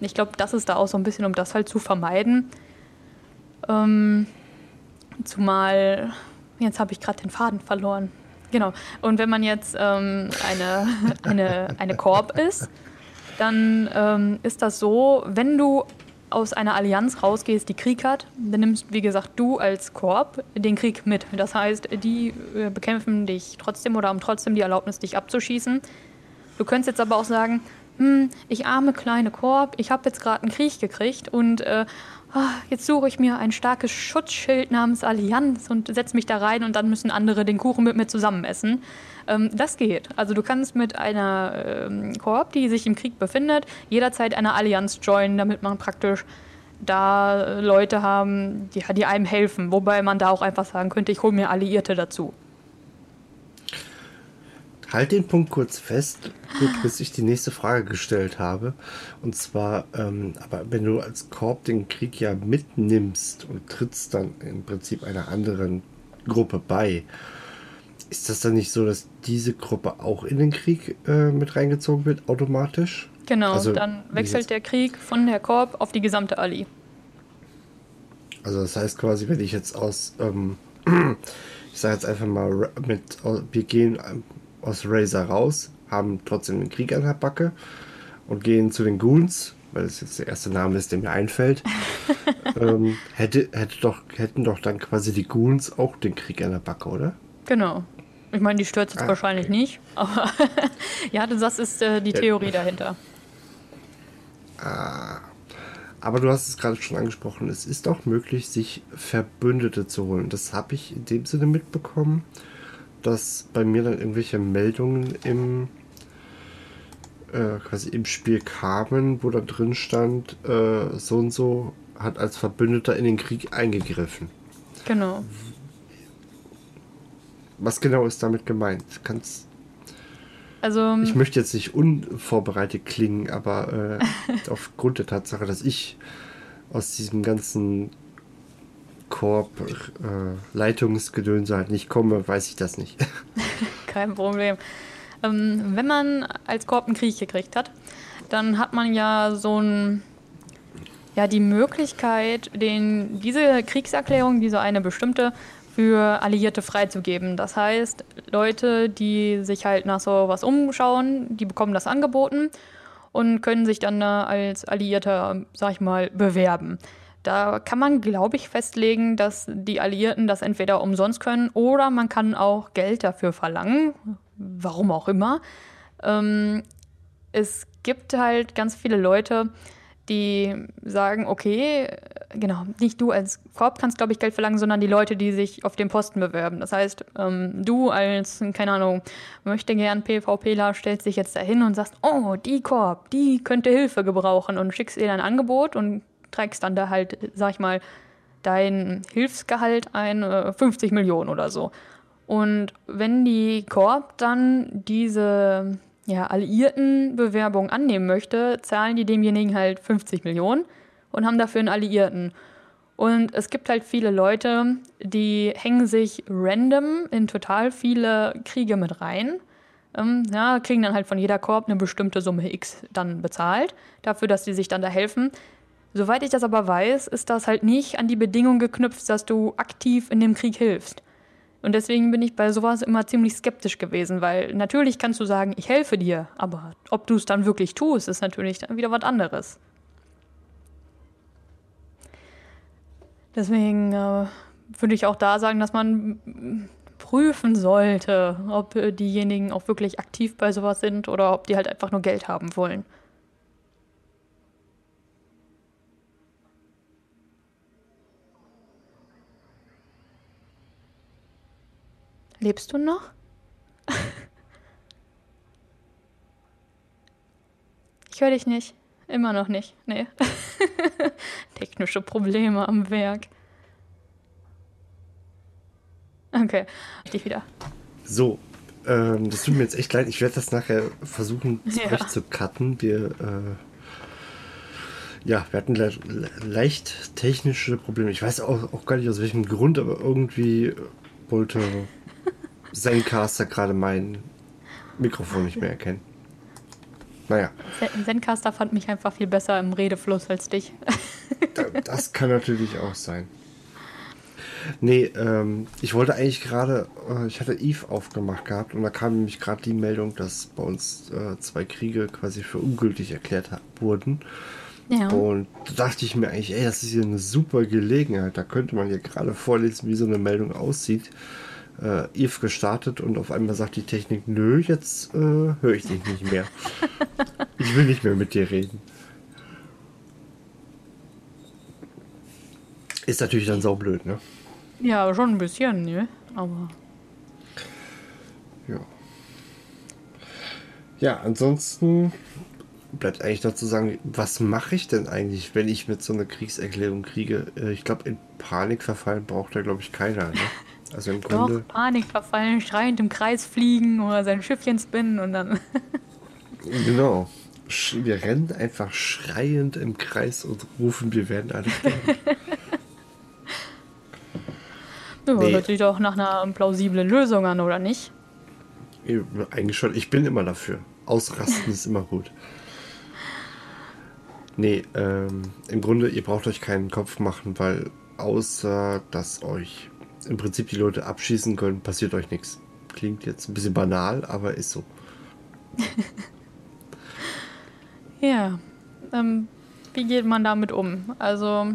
ich glaube, das ist da auch so ein bisschen, um das halt zu vermeiden. Ähm, zumal, jetzt habe ich gerade den Faden verloren. Genau. Und wenn man jetzt ähm, eine, eine, eine Korb ist, dann ähm, ist das so, wenn du aus einer Allianz rausgehst, die Krieg hat, dann nimmst, wie gesagt, du als Korb den Krieg mit. Das heißt, die äh, bekämpfen dich trotzdem oder haben trotzdem die Erlaubnis, dich abzuschießen. Du könntest jetzt aber auch sagen, hm, ich arme kleine Korb, ich habe jetzt gerade einen Krieg gekriegt und äh, ah, jetzt suche ich mir ein starkes Schutzschild namens Allianz und setze mich da rein und dann müssen andere den Kuchen mit mir zusammen essen. Ähm, das geht. Also du kannst mit einer ähm, Koop, die sich im Krieg befindet, jederzeit eine Allianz joinen, damit man praktisch da Leute haben, die, die einem helfen. Wobei man da auch einfach sagen könnte, ich hole mir Alliierte dazu. Halt den Punkt kurz fest, bis ich die nächste Frage gestellt habe. Und zwar, ähm, aber wenn du als Korb den Krieg ja mitnimmst und trittst dann im Prinzip einer anderen Gruppe bei, ist das dann nicht so, dass diese Gruppe auch in den Krieg äh, mit reingezogen wird, automatisch? Genau, also, dann wechselt der Krieg von der Korb auf die gesamte Ali. Also das heißt quasi, wenn ich jetzt aus, ähm, ich sage jetzt einfach mal, mit, wir gehen aus Razor raus, haben trotzdem den Krieg an der Backe und gehen zu den Goons, weil das jetzt der erste Name ist, der mir einfällt, ähm, hätte, hätte doch, hätten doch dann quasi die Goons auch den Krieg an der Backe, oder? Genau. Ich meine, die stört jetzt ah, wahrscheinlich okay. nicht, aber ja, das ist äh, die Theorie dahinter. Ah. Aber du hast es gerade schon angesprochen, es ist auch möglich, sich Verbündete zu holen. Das habe ich in dem Sinne mitbekommen, dass bei mir dann irgendwelche Meldungen im äh, quasi im Spiel kamen, wo da drin stand, äh, so und so hat als Verbündeter in den Krieg eingegriffen. Genau. Was genau ist damit gemeint? Kannst. Also, ich möchte jetzt nicht unvorbereitet klingen, aber äh, aufgrund der Tatsache, dass ich aus diesem ganzen Korb äh, halt nicht komme, weiß ich das nicht. Kein Problem. Ähm, wenn man als Korb einen Krieg gekriegt hat, dann hat man ja so ein ja die Möglichkeit, den, diese Kriegserklärung, diese eine bestimmte, für Alliierte freizugeben. Das heißt, Leute, die sich halt nach so was umschauen, die bekommen das angeboten und können sich dann als Alliierter, sag ich mal, bewerben. Da kann man, glaube ich, festlegen, dass die Alliierten das entweder umsonst können oder man kann auch Geld dafür verlangen. Warum auch immer. Ähm, es gibt halt ganz viele Leute, die sagen, okay, genau, nicht du als Korb kannst, glaube ich, Geld verlangen, sondern die Leute, die sich auf den Posten bewerben. Das heißt, ähm, du als, keine Ahnung, möchte gern PvPler, stellst dich jetzt dahin und sagst, oh, die Korb, die könnte Hilfe gebrauchen und schickst ihr dein Angebot und trägst dann da halt, sag ich mal, dein Hilfsgehalt ein, 50 äh, Millionen oder so. Und wenn die Korb dann diese ja, Alliierten-Bewerbung annehmen möchte, zahlen die demjenigen halt 50 Millionen und haben dafür einen Alliierten. Und es gibt halt viele Leute, die hängen sich random in total viele Kriege mit rein. Ähm, ja, kriegen dann halt von jeder Korb eine bestimmte Summe X dann bezahlt, dafür, dass die sich dann da helfen. Soweit ich das aber weiß, ist das halt nicht an die Bedingung geknüpft, dass du aktiv in dem Krieg hilfst. Und deswegen bin ich bei sowas immer ziemlich skeptisch gewesen, weil natürlich kannst du sagen, ich helfe dir, aber ob du es dann wirklich tust, ist natürlich dann wieder was anderes. Deswegen äh, würde ich auch da sagen, dass man prüfen sollte, ob diejenigen auch wirklich aktiv bei sowas sind oder ob die halt einfach nur Geld haben wollen. Lebst du noch? ich höre dich nicht. Immer noch nicht. Nee. Technische Probleme am Werk. Okay, dich wieder. So, ähm, das tut mir jetzt echt leid. Ich werde das nachher versuchen ja. zu cutten. Wir, äh, ja, wir hatten le leicht technische Probleme. Ich weiß auch, auch gar nicht aus welchem Grund, aber irgendwie wollte Zencaster gerade mein Mikrofon nicht mehr erkennen. Naja. Zencaster fand mich einfach viel besser im Redefluss als dich. das kann natürlich auch sein. Nee, ähm, ich wollte eigentlich gerade, äh, ich hatte Eve aufgemacht gehabt und da kam nämlich gerade die Meldung, dass bei uns äh, zwei Kriege quasi für ungültig erklärt wurden. Ja. Und da dachte ich mir eigentlich, ey, das ist hier eine super Gelegenheit. Da könnte man ja gerade vorlesen, wie so eine Meldung aussieht. Äh, Eve gestartet und auf einmal sagt die Technik, nö, jetzt äh, höre ich dich nicht mehr. ich will nicht mehr mit dir reden. Ist natürlich dann saublöd, ne? Ja, schon ein bisschen, ne? Aber. Ja. Ja, ansonsten bleibt eigentlich noch zu sagen, was mache ich denn eigentlich, wenn ich mit so einer Kriegserklärung kriege? Äh, ich glaube, in Panik verfallen braucht da, glaube ich, keiner. Ne? Also im Grunde. Doch, Panik verfallen, schreiend im Kreis fliegen oder sein Schiffchen spinnen und dann. genau. Wir rennen einfach schreiend im Kreis und rufen, wir werden alle sterben. Ja, nee. hört sich doch nach einer plausiblen Lösung an, oder nicht? Eigentlich schon. Ich bin immer dafür. Ausrasten ist immer gut. Nee, ähm, im Grunde, ihr braucht euch keinen Kopf machen, weil außer dass euch im Prinzip die Leute abschießen können, passiert euch nichts. Klingt jetzt ein bisschen banal, aber ist so. ja. Ähm, wie geht man damit um? Also,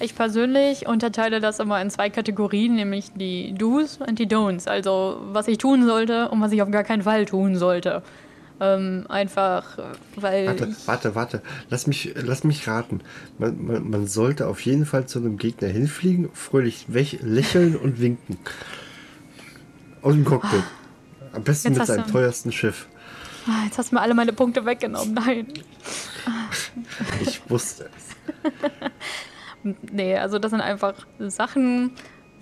ich persönlich unterteile das immer in zwei Kategorien, nämlich die Do's und die Don'ts. Also was ich tun sollte und was ich auf gar keinen Fall tun sollte. Ähm, einfach, weil. Warte, warte, warte. Lass mich, lass mich raten. Man, man, man sollte auf jeden Fall zu einem Gegner hinfliegen, fröhlich lächeln und winken. Aus dem Cockpit. Am besten jetzt mit seinem teuersten Schiff. Ah, jetzt hast du mir alle meine Punkte weggenommen. Nein. ich wusste es. nee, also das sind einfach Sachen,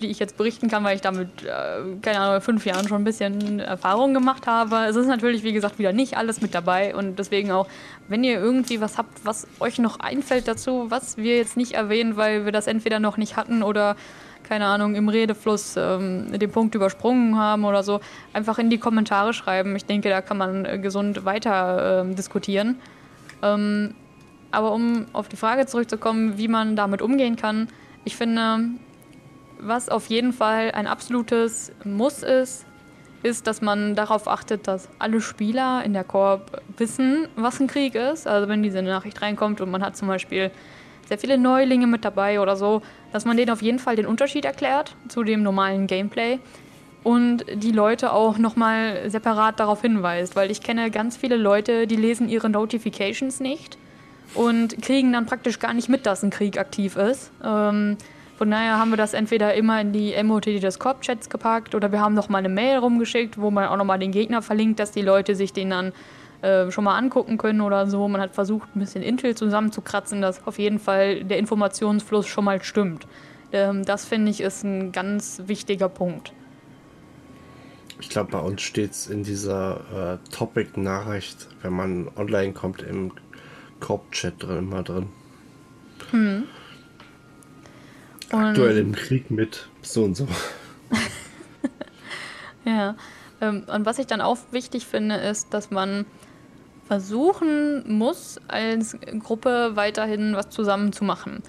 die ich jetzt berichten kann, weil ich damit, äh, keine Ahnung, fünf Jahren schon ein bisschen Erfahrung gemacht habe. Es ist natürlich, wie gesagt, wieder nicht alles mit dabei und deswegen auch, wenn ihr irgendwie was habt, was euch noch einfällt dazu, was wir jetzt nicht erwähnen, weil wir das entweder noch nicht hatten oder keine Ahnung, im Redefluss ähm, den Punkt übersprungen haben oder so, einfach in die Kommentare schreiben. Ich denke, da kann man äh, gesund weiter äh, diskutieren. Ähm, aber um auf die Frage zurückzukommen, wie man damit umgehen kann, ich finde, was auf jeden Fall ein absolutes Muss ist, ist, dass man darauf achtet, dass alle Spieler in der Korb wissen, was ein Krieg ist. Also wenn diese Nachricht reinkommt und man hat zum Beispiel sehr viele Neulinge mit dabei oder so, dass man denen auf jeden Fall den Unterschied erklärt zu dem normalen Gameplay und die Leute auch nochmal separat darauf hinweist, weil ich kenne ganz viele Leute, die lesen ihre Notifications nicht und kriegen dann praktisch gar nicht mit, dass ein Krieg aktiv ist. Ähm, von daher haben wir das entweder immer in die MOT des Corp-Chats gepackt oder wir haben noch mal eine Mail rumgeschickt, wo man auch noch mal den Gegner verlinkt, dass die Leute sich den dann äh, schon mal angucken können oder so. Man hat versucht, ein bisschen Intel zusammenzukratzen, dass auf jeden Fall der Informationsfluss schon mal stimmt. Ähm, das finde ich ist ein ganz wichtiger Punkt. ich glaube, bei uns steht es in dieser äh, Topic-Nachricht, wenn man online kommt, im Korb-Chat drin, immer drin. Hm. Aktuell im Krieg mit so und so. ja. Ähm, und was ich dann auch wichtig finde, ist, dass man versuchen muss, als Gruppe weiterhin was zusammen zu machen.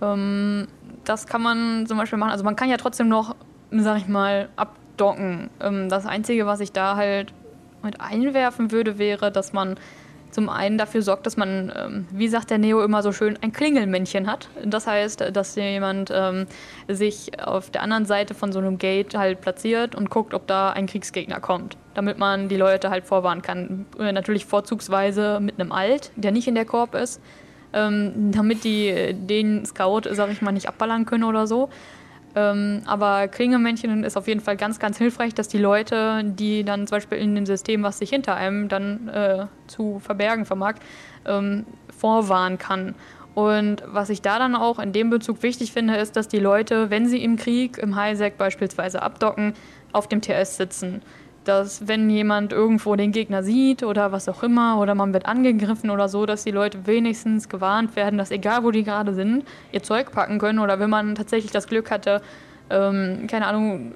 Ähm, das kann man zum Beispiel machen. Also man kann ja trotzdem noch, sag ich mal, abdocken. Ähm, das Einzige, was ich da halt mit einwerfen würde, wäre, dass man zum einen dafür sorgt, dass man, ähm, wie sagt der Neo immer so schön, ein Klingelmännchen hat. Das heißt, dass jemand ähm, sich auf der anderen Seite von so einem Gate halt platziert und guckt, ob da ein Kriegsgegner kommt, damit man die Leute halt vorwarnen kann. Äh, natürlich vorzugsweise mit einem Alt, der nicht in der Korb ist, ähm, damit die den Scout, sag ich mal, nicht abballern können oder so. Ähm, aber Klingemännchen ist auf jeden Fall ganz, ganz hilfreich, dass die Leute, die dann zum Beispiel in dem System, was sich hinter einem dann äh, zu verbergen vermag, ähm, vorwarnen kann. Und was ich da dann auch in dem Bezug wichtig finde, ist, dass die Leute, wenn sie im Krieg, im Highsec beispielsweise abdocken, auf dem TS sitzen dass wenn jemand irgendwo den Gegner sieht oder was auch immer oder man wird angegriffen oder so, dass die Leute wenigstens gewarnt werden, dass egal wo die gerade sind, ihr Zeug packen können oder wenn man tatsächlich das Glück hatte, ähm, keine Ahnung,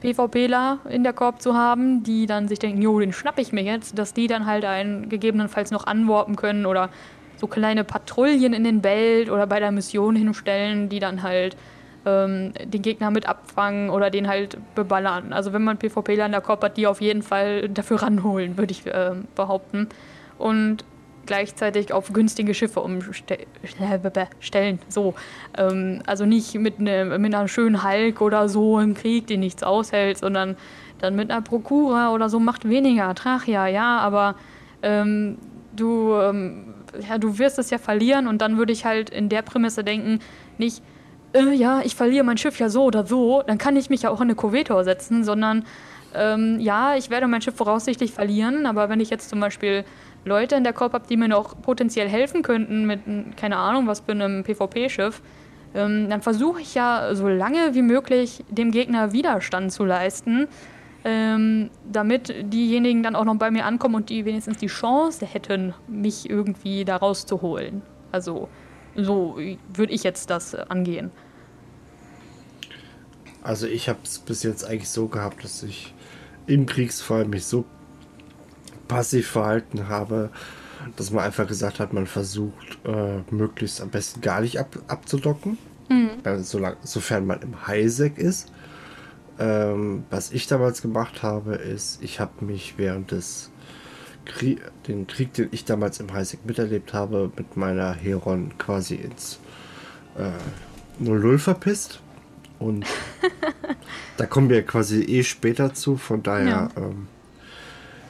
PvPler in der Korb zu haben, die dann sich denken, jo, den schnapp ich mir jetzt, dass die dann halt einen gegebenenfalls noch anworpen können oder so kleine Patrouillen in den Belt oder bei der Mission hinstellen, die dann halt ähm, den Gegner mit abfangen oder den halt beballern. Also wenn man PvPler in der Korb hat, die auf jeden Fall dafür ranholen, würde ich äh, behaupten. Und gleichzeitig auf günstige Schiffe umstellen. So. Ähm, also nicht mit, ne, mit einer schönen Hulk oder so im Krieg, die nichts aushält, sondern dann mit einer Prokura oder so macht weniger. Trachia, ja, aber ähm, du, ähm, ja, du wirst es ja verlieren und dann würde ich halt in der Prämisse denken, nicht äh, ja, ich verliere mein Schiff ja so oder so, dann kann ich mich ja auch in eine Kovetor setzen, sondern ähm, ja, ich werde mein Schiff voraussichtlich verlieren, aber wenn ich jetzt zum Beispiel Leute in der Korb habe, die mir noch potenziell helfen könnten mit, keine Ahnung, was für einem PvP-Schiff, ähm, dann versuche ich ja so lange wie möglich dem Gegner Widerstand zu leisten, ähm, damit diejenigen dann auch noch bei mir ankommen und die wenigstens die Chance hätten, mich irgendwie da rauszuholen. Also so würde ich jetzt das angehen. Also ich habe es bis jetzt eigentlich so gehabt, dass ich im Kriegsfall mich so passiv verhalten habe, dass man einfach gesagt hat, man versucht äh, möglichst am besten gar nicht ab, abzudocken, mhm. äh, solang, sofern man im Highsec ist. Ähm, was ich damals gemacht habe, ist, ich habe mich während des Krieg, den Krieg, den ich damals im Highsec miterlebt habe, mit meiner Heron quasi ins äh, 00 verpisst. Und da kommen wir quasi eh später zu. Von daher ja. ähm,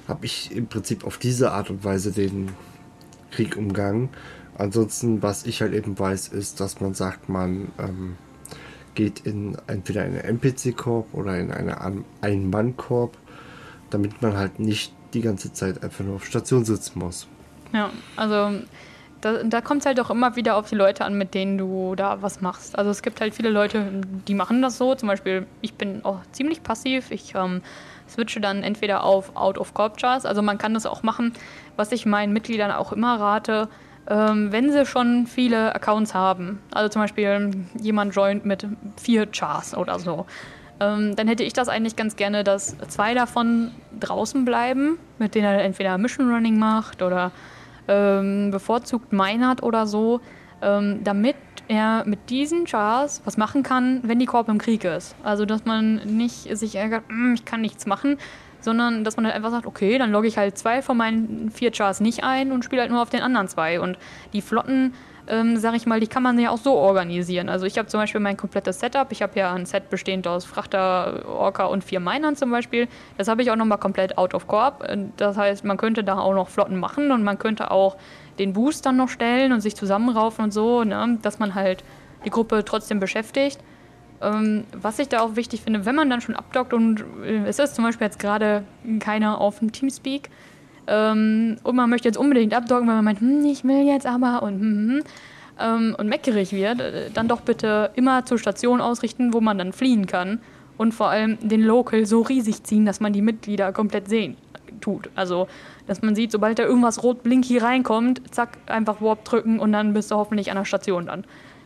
habe ich im Prinzip auf diese Art und Weise den Krieg umgangen. Ansonsten, was ich halt eben weiß, ist, dass man sagt, man ähm, geht in entweder eine NPC-Korb oder in eine Ein-Mann-Korb, damit man halt nicht die ganze Zeit einfach nur auf Station sitzen muss. Ja, also da, da kommt es halt auch immer wieder auf die Leute an, mit denen du da was machst. Also es gibt halt viele Leute, die machen das so. Zum Beispiel, ich bin auch ziemlich passiv. Ich ähm, switche dann entweder auf Out of Corp Chars. Also man kann das auch machen, was ich meinen Mitgliedern auch immer rate, ähm, wenn sie schon viele Accounts haben. Also zum Beispiel jemand joint mit vier Chars oder so. Ähm, dann hätte ich das eigentlich ganz gerne, dass zwei davon draußen bleiben, mit denen er entweder Mission Running macht oder ähm, bevorzugt Meinert oder so, ähm, damit er mit diesen Chars was machen kann, wenn die Korb im Krieg ist. Also, dass man nicht sich ärgert, hm, ich kann nichts machen, sondern dass man halt einfach sagt, okay, dann logge ich halt zwei von meinen vier Chars nicht ein und spiele halt nur auf den anderen zwei. Und die Flotten ähm, sage ich mal, die kann man ja auch so organisieren. Also ich habe zum Beispiel mein komplettes Setup. Ich habe ja ein Set bestehend aus Frachter, Orca und vier Minern zum Beispiel. Das habe ich auch nochmal komplett out of Corp. Äh, das heißt, man könnte da auch noch Flotten machen und man könnte auch den Boost dann noch stellen und sich zusammenraufen und so, ne? dass man halt die Gruppe trotzdem beschäftigt. Ähm, was ich da auch wichtig finde, wenn man dann schon abdockt und äh, es ist zum Beispiel jetzt gerade keiner auf dem Teamspeak, ähm, und man möchte jetzt unbedingt abdoggen, weil man meint, hm, ich will jetzt aber und hm, hm, ähm, und meckerig wird, äh, dann doch bitte immer zur Station ausrichten, wo man dann fliehen kann und vor allem den Local so riesig ziehen, dass man die Mitglieder komplett sehen tut. Also, dass man sieht, sobald da irgendwas rot blinky reinkommt, zack, einfach Warp drücken und dann bist du hoffentlich an der Station dann.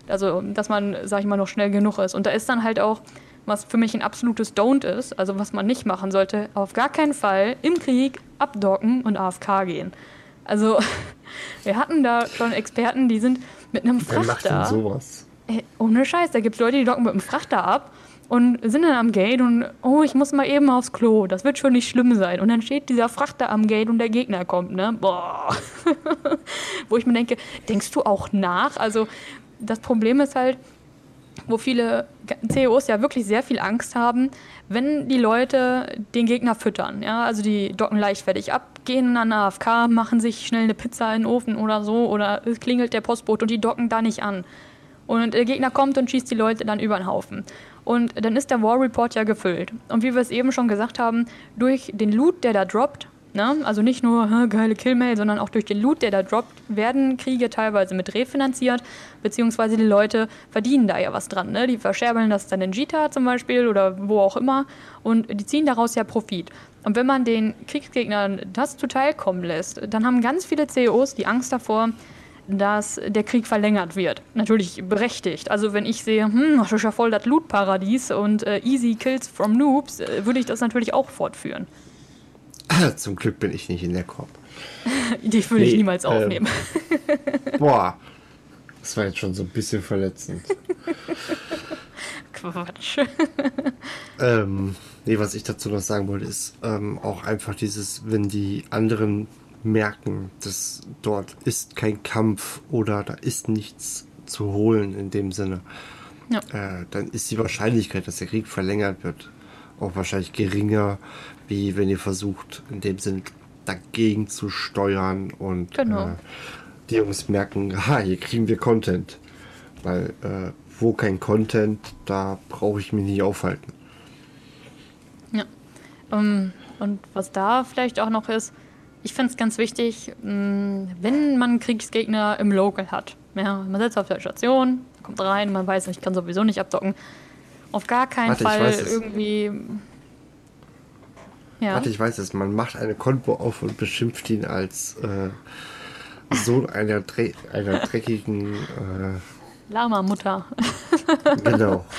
Also, dass man, sag ich mal, noch schnell genug ist. Und da ist dann halt auch, was für mich ein absolutes Don't ist, also was man nicht machen sollte, auf gar keinen Fall im Krieg abdocken und AFK gehen. Also, wir hatten da schon Experten, die sind mit einem Frachter. Wer macht denn sowas? Ey, ohne Scheiß, da gibt es Leute, die docken mit einem Frachter ab und sind dann am Gate und, oh, ich muss mal eben aufs Klo, das wird schon nicht schlimm sein. Und dann steht dieser Frachter am Gate und der Gegner kommt, ne? Boah. Wo ich mir denke, denkst du auch nach? Also, das Problem ist halt, wo viele CEOs ja wirklich sehr viel Angst haben, wenn die Leute den Gegner füttern. Ja? Also die docken leichtfertig ab, gehen an AFK, machen sich schnell eine Pizza in den Ofen oder so oder es klingelt der Postbote und die docken da nicht an. Und der Gegner kommt und schießt die Leute dann über den Haufen. Und dann ist der War Report ja gefüllt. Und wie wir es eben schon gesagt haben, durch den Loot, der da droppt, ne? also nicht nur geile Killmail, sondern auch durch den Loot, der da droppt, werden Kriege teilweise mit refinanziert, beziehungsweise die Leute verdienen da ja was dran. Ne? Die verscherbeln das dann in Jita zum Beispiel oder wo auch immer und die ziehen daraus ja Profit. Und wenn man den Kriegsgegnern das zuteilkommen lässt, dann haben ganz viele CEOs die Angst davor, dass der Krieg verlängert wird. Natürlich berechtigt. Also wenn ich sehe, hm, das ist ja voll das Loot-Paradies und äh, easy kills from Noobs, äh, würde ich das natürlich auch fortführen. Zum Glück bin ich nicht in der Korb. Die würde nee, ich niemals ähm, aufnehmen. boah, das war jetzt schon so ein bisschen verletzend. Quatsch. ähm, nee, was ich dazu noch sagen wollte, ist ähm, auch einfach dieses, wenn die anderen merken, dass dort ist kein Kampf oder da ist nichts zu holen in dem Sinne, ja. äh, dann ist die Wahrscheinlichkeit, dass der Krieg verlängert wird, auch wahrscheinlich geringer, wie wenn ihr versucht, in dem Sinne dagegen zu steuern und genau. äh, die Jungs merken, ha, hier kriegen wir Content. Weil äh, wo kein Content, da brauche ich mich nicht aufhalten. Ja. Um, ähm, und was da vielleicht auch noch ist, ich finde es ganz wichtig, mm, wenn man Kriegsgegner im Local hat. Ja, man sitzt auf der Station, kommt rein, man weiß, ich kann sowieso nicht abdocken. Auf gar keinen Warte, Fall irgendwie. Ja. Warte, ich weiß es. Man macht eine Konvo auf und beschimpft ihn als äh, Sohn einer, Dre einer dreckigen äh, Lama-Mutter. genau.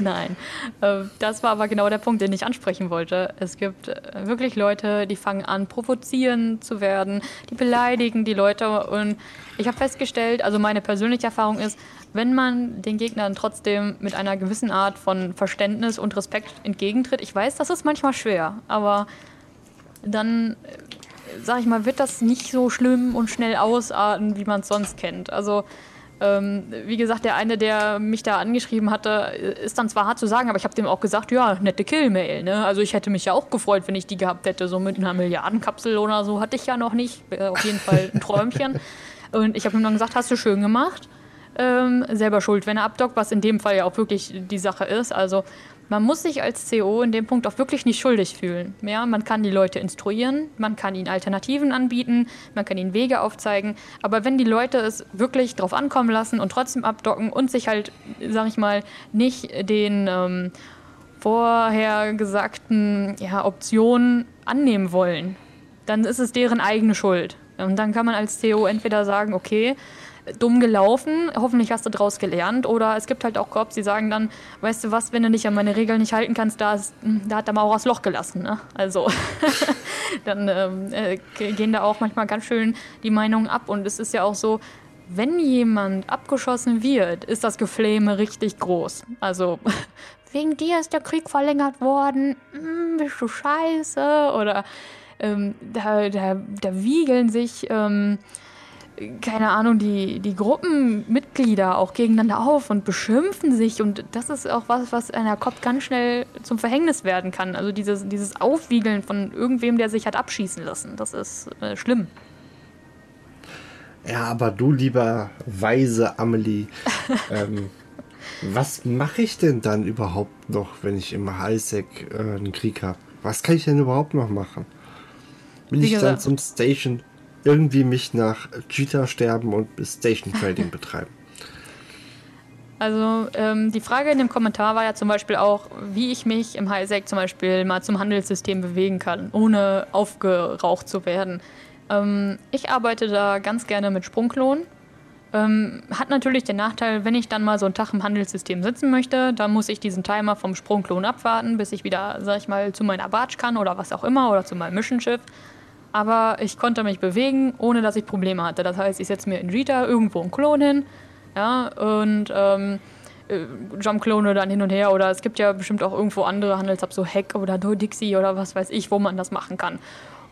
Nein, äh, das war aber genau der Punkt, den ich ansprechen wollte. Es gibt äh, wirklich Leute, die fangen an, provozieren zu werden, die beleidigen die Leute. Und ich habe festgestellt, also meine persönliche Erfahrung ist, wenn man den Gegnern trotzdem mit einer gewissen Art von Verständnis und Respekt entgegentritt, ich weiß, das ist manchmal schwer, aber dann, äh, sag ich mal, wird das nicht so schlimm und schnell ausarten, wie man es sonst kennt. Also ähm, wie gesagt, der eine, der mich da angeschrieben hatte, ist dann zwar hart zu sagen, aber ich habe dem auch gesagt, ja, nette Killmail. Ne? Also ich hätte mich ja auch gefreut, wenn ich die gehabt hätte, so mit einer Milliardenkapsel oder so. Hatte ich ja noch nicht. Wäre auf jeden Fall ein Träumchen. Und ich habe ihm dann gesagt, hast du schön gemacht. Ähm, selber schuld, wenn er abdockt, was in dem Fall ja auch wirklich die Sache ist. Also man muss sich als CO in dem Punkt auch wirklich nicht schuldig fühlen. Ja, man kann die Leute instruieren, man kann ihnen Alternativen anbieten, man kann ihnen Wege aufzeigen. Aber wenn die Leute es wirklich drauf ankommen lassen und trotzdem abdocken und sich halt, sag ich mal, nicht den ähm, vorher gesagten ja, Optionen annehmen wollen, dann ist es deren eigene Schuld. Und dann kann man als CO entweder sagen, okay, dumm gelaufen, hoffentlich hast du daraus gelernt. Oder es gibt halt auch Cops, die sagen dann, weißt du was, wenn du dich an meine Regeln nicht halten kannst, da, ist, hm, da hat der Maurer das Loch gelassen. Ne? Also dann ähm, äh, gehen da auch manchmal ganz schön die Meinungen ab. Und es ist ja auch so, wenn jemand abgeschossen wird, ist das Geflame richtig groß. Also wegen dir ist der Krieg verlängert worden, hm, bist du scheiße. Oder ähm, da, da, da wiegeln sich... Ähm, keine Ahnung, die, die Gruppenmitglieder auch gegeneinander auf und beschimpfen sich. Und das ist auch was, was einer Kopf ganz schnell zum Verhängnis werden kann. Also dieses, dieses Aufwiegeln von irgendwem, der sich hat abschießen lassen. Das ist äh, schlimm. Ja, aber du, lieber weise Amelie, ähm, was mache ich denn dann überhaupt noch, wenn ich im Highsec äh, einen Krieg habe? Was kann ich denn überhaupt noch machen? Bin ich dann zum Station irgendwie mich nach Cheetah sterben und Station Trading betreiben. Also ähm, die Frage in dem Kommentar war ja zum Beispiel auch, wie ich mich im Highsec zum Beispiel mal zum Handelssystem bewegen kann, ohne aufgeraucht zu werden. Ähm, ich arbeite da ganz gerne mit Sprungklonen. Ähm, hat natürlich den Nachteil, wenn ich dann mal so einen Tag im Handelssystem sitzen möchte, dann muss ich diesen Timer vom Sprungklon abwarten, bis ich wieder, sag ich mal, zu meiner Barge kann oder was auch immer oder zu meinem Mission-Schiff. Aber ich konnte mich bewegen, ohne dass ich Probleme hatte. Das heißt, ich setze mir in Rita irgendwo einen Klon hin, ja, und ähm, äh, Jump-Klone dann hin und her. Oder es gibt ja bestimmt auch irgendwo andere Handelshubs, so Hack oder Do Dixie oder was weiß ich, wo man das machen kann.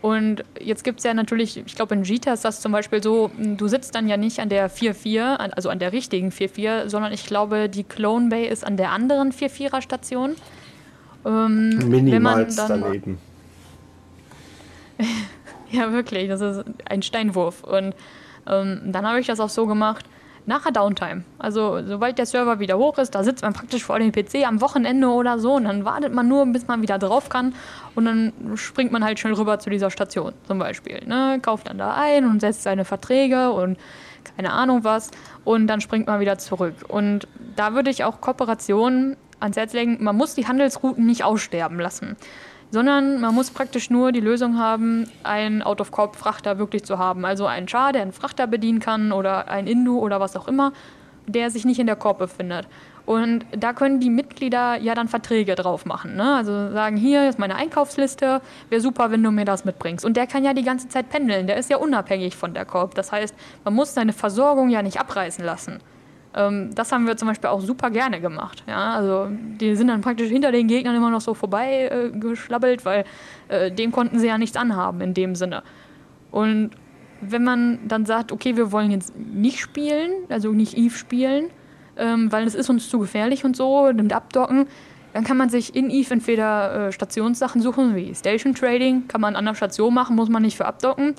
Und jetzt gibt es ja natürlich, ich glaube in Jita ist das zum Beispiel so, du sitzt dann ja nicht an der 4-4, also an der richtigen 4-4, sondern ich glaube, die Clone Bay ist an der anderen 4-4er Station. Ähm, Minimals daneben. ja, wirklich, das ist ein Steinwurf. Und ähm, dann habe ich das auch so gemacht, nachher Downtime. Also sobald der Server wieder hoch ist, da sitzt man praktisch vor dem PC am Wochenende oder so und dann wartet man nur, bis man wieder drauf kann und dann springt man halt schnell rüber zu dieser Station zum Beispiel. Ne? Kauft dann da ein und setzt seine Verträge und keine Ahnung was und dann springt man wieder zurück. Und da würde ich auch Kooperationen ans Herz legen, man muss die Handelsrouten nicht aussterben lassen sondern man muss praktisch nur die Lösung haben, einen Out-of-Corp-Frachter wirklich zu haben. Also einen Char, der einen Frachter bedienen kann oder ein Indu oder was auch immer, der sich nicht in der Corp befindet. Und da können die Mitglieder ja dann Verträge drauf machen. Ne? Also sagen, hier ist meine Einkaufsliste, wäre super, wenn du mir das mitbringst. Und der kann ja die ganze Zeit pendeln, der ist ja unabhängig von der Corp. Das heißt, man muss seine Versorgung ja nicht abreißen lassen. Ähm, das haben wir zum Beispiel auch super gerne gemacht. Ja? Also die sind dann praktisch hinter den Gegnern immer noch so vorbei äh, weil äh, dem konnten sie ja nichts anhaben in dem Sinne. Und wenn man dann sagt, okay, wir wollen jetzt nicht spielen, also nicht Eve spielen, ähm, weil es ist uns zu gefährlich und so, nimmt abdocken, dann kann man sich in Eve entweder äh, Stationssachen suchen, wie Station Trading, kann man an der Station machen, muss man nicht für abdocken.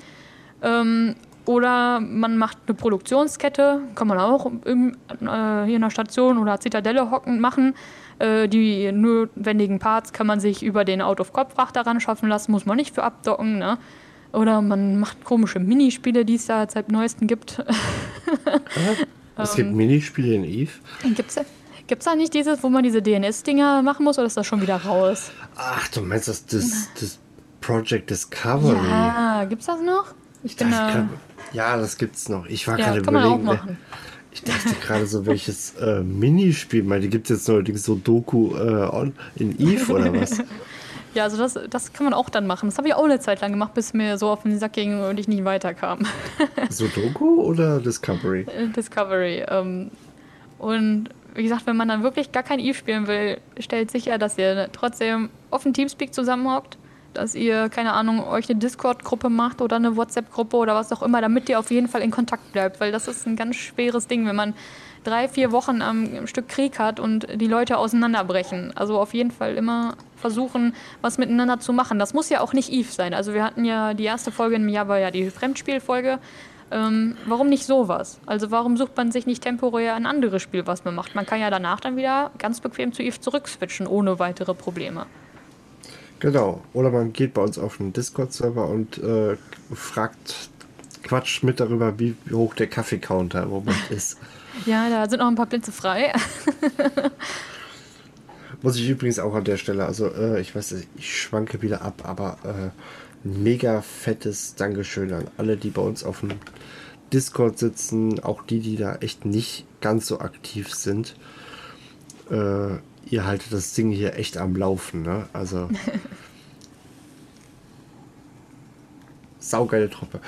Ähm, oder man macht eine Produktionskette, kann man auch im, äh, hier in der Station oder Zitadelle hocken machen. Äh, die notwendigen Parts kann man sich über den Out-of-Cop-Frachter ran schaffen lassen, muss man nicht für abdocken. Ne? Oder man macht komische Minispiele, die es da seit neuestem gibt. es gibt ähm, Minispiele in Eve? Gibt's Gibt es da nicht dieses, wo man diese DNS-Dinger machen muss oder ist das schon wieder raus? Ach, du meinst das, das, das Project Discovery? Ja, gibt es das noch? Ich bin da. Ja, das gibt's noch. Ich war ja, gerade überlegen. Ne? Ich dachte gerade so, welches äh, Minispiel, weil die gibt es jetzt neuerdings so Doku äh, in Eve oder was? ja, also das, das kann man auch dann machen. Das habe ich auch eine Zeit lang gemacht, bis mir so auf den Sack ging und ich nicht weiterkam. so Doku oder Discovery? Äh, Discovery. Ähm, und wie gesagt, wenn man dann wirklich gar kein Eve spielen will, stellt sicher, dass ihr trotzdem auf dem Teamspeak zusammenhockt dass ihr, keine Ahnung, euch eine Discord-Gruppe macht oder eine WhatsApp-Gruppe oder was auch immer, damit ihr auf jeden Fall in Kontakt bleibt, weil das ist ein ganz schweres Ding, wenn man drei, vier Wochen am Stück Krieg hat und die Leute auseinanderbrechen. Also auf jeden Fall immer versuchen, was miteinander zu machen. Das muss ja auch nicht Eve sein. Also wir hatten ja die erste Folge im Jahr war ja die Fremdspielfolge. Ähm, warum nicht sowas? Also warum sucht man sich nicht temporär ein anderes Spiel, was man macht? Man kann ja danach dann wieder ganz bequem zu Eve zurückswitchen, ohne weitere Probleme. Genau. Oder man geht bei uns auf den Discord-Server und äh, fragt, quatscht mit darüber, wie hoch der Kaffeecounter im Moment ist. Ja, da sind noch ein paar Plätze frei. Muss ich übrigens auch an der Stelle, also äh, ich weiß, ich schwanke wieder ab, aber äh, mega fettes Dankeschön an alle, die bei uns auf dem Discord sitzen, auch die, die da echt nicht ganz so aktiv sind. Äh, ihr haltet das Ding hier echt am Laufen, ne? Also. saugeile Truppe.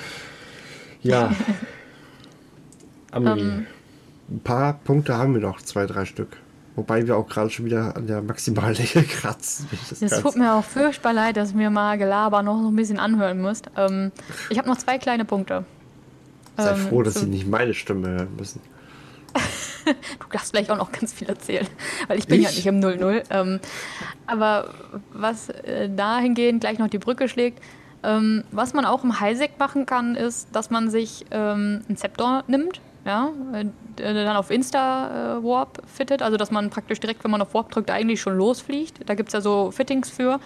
Ja. Amelie. Um. Ähm. Ein paar Punkte haben wir noch, zwei, drei Stück. Wobei wir auch gerade schon wieder an der Maximallänge kratzen. Es das tut mir auch furchtbar leid, dass mir mal Gelaber noch so ein bisschen anhören müsst. Ähm, ich habe noch zwei kleine Punkte. Sei ähm, froh, dass Sie nicht meine Stimme hören müssen. du darfst vielleicht auch noch ganz viel erzählen, weil ich bin ich? ja nicht im 0-0. Ähm, aber was äh, dahingehend gleich noch die Brücke schlägt, ähm, was man auch im Highsec machen kann, ist, dass man sich ähm, ein Zeptor nimmt, ja, äh, dann auf Insta-Warp äh, fittet, also dass man praktisch direkt, wenn man auf Warp drückt, eigentlich schon losfliegt. Da gibt es ja so Fittings für.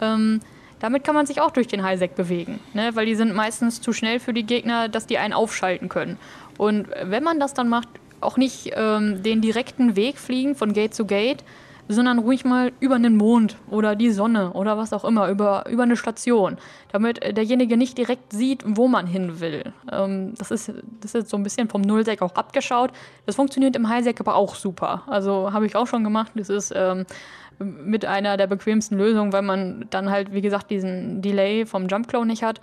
Ähm, damit kann man sich auch durch den Highsec bewegen, ne? weil die sind meistens zu schnell für die Gegner, dass die einen aufschalten können. Und wenn man das dann macht, auch nicht ähm, den direkten Weg fliegen von Gate zu Gate, sondern ruhig mal über den Mond oder die Sonne oder was auch immer, über, über eine Station, damit derjenige nicht direkt sieht, wo man hin will. Ähm, das, ist, das ist so ein bisschen vom Nullsec auch abgeschaut. Das funktioniert im Highsec aber auch super. Also habe ich auch schon gemacht. Das ist ähm, mit einer der bequemsten Lösungen, weil man dann halt, wie gesagt, diesen Delay vom Jump Clone nicht hat.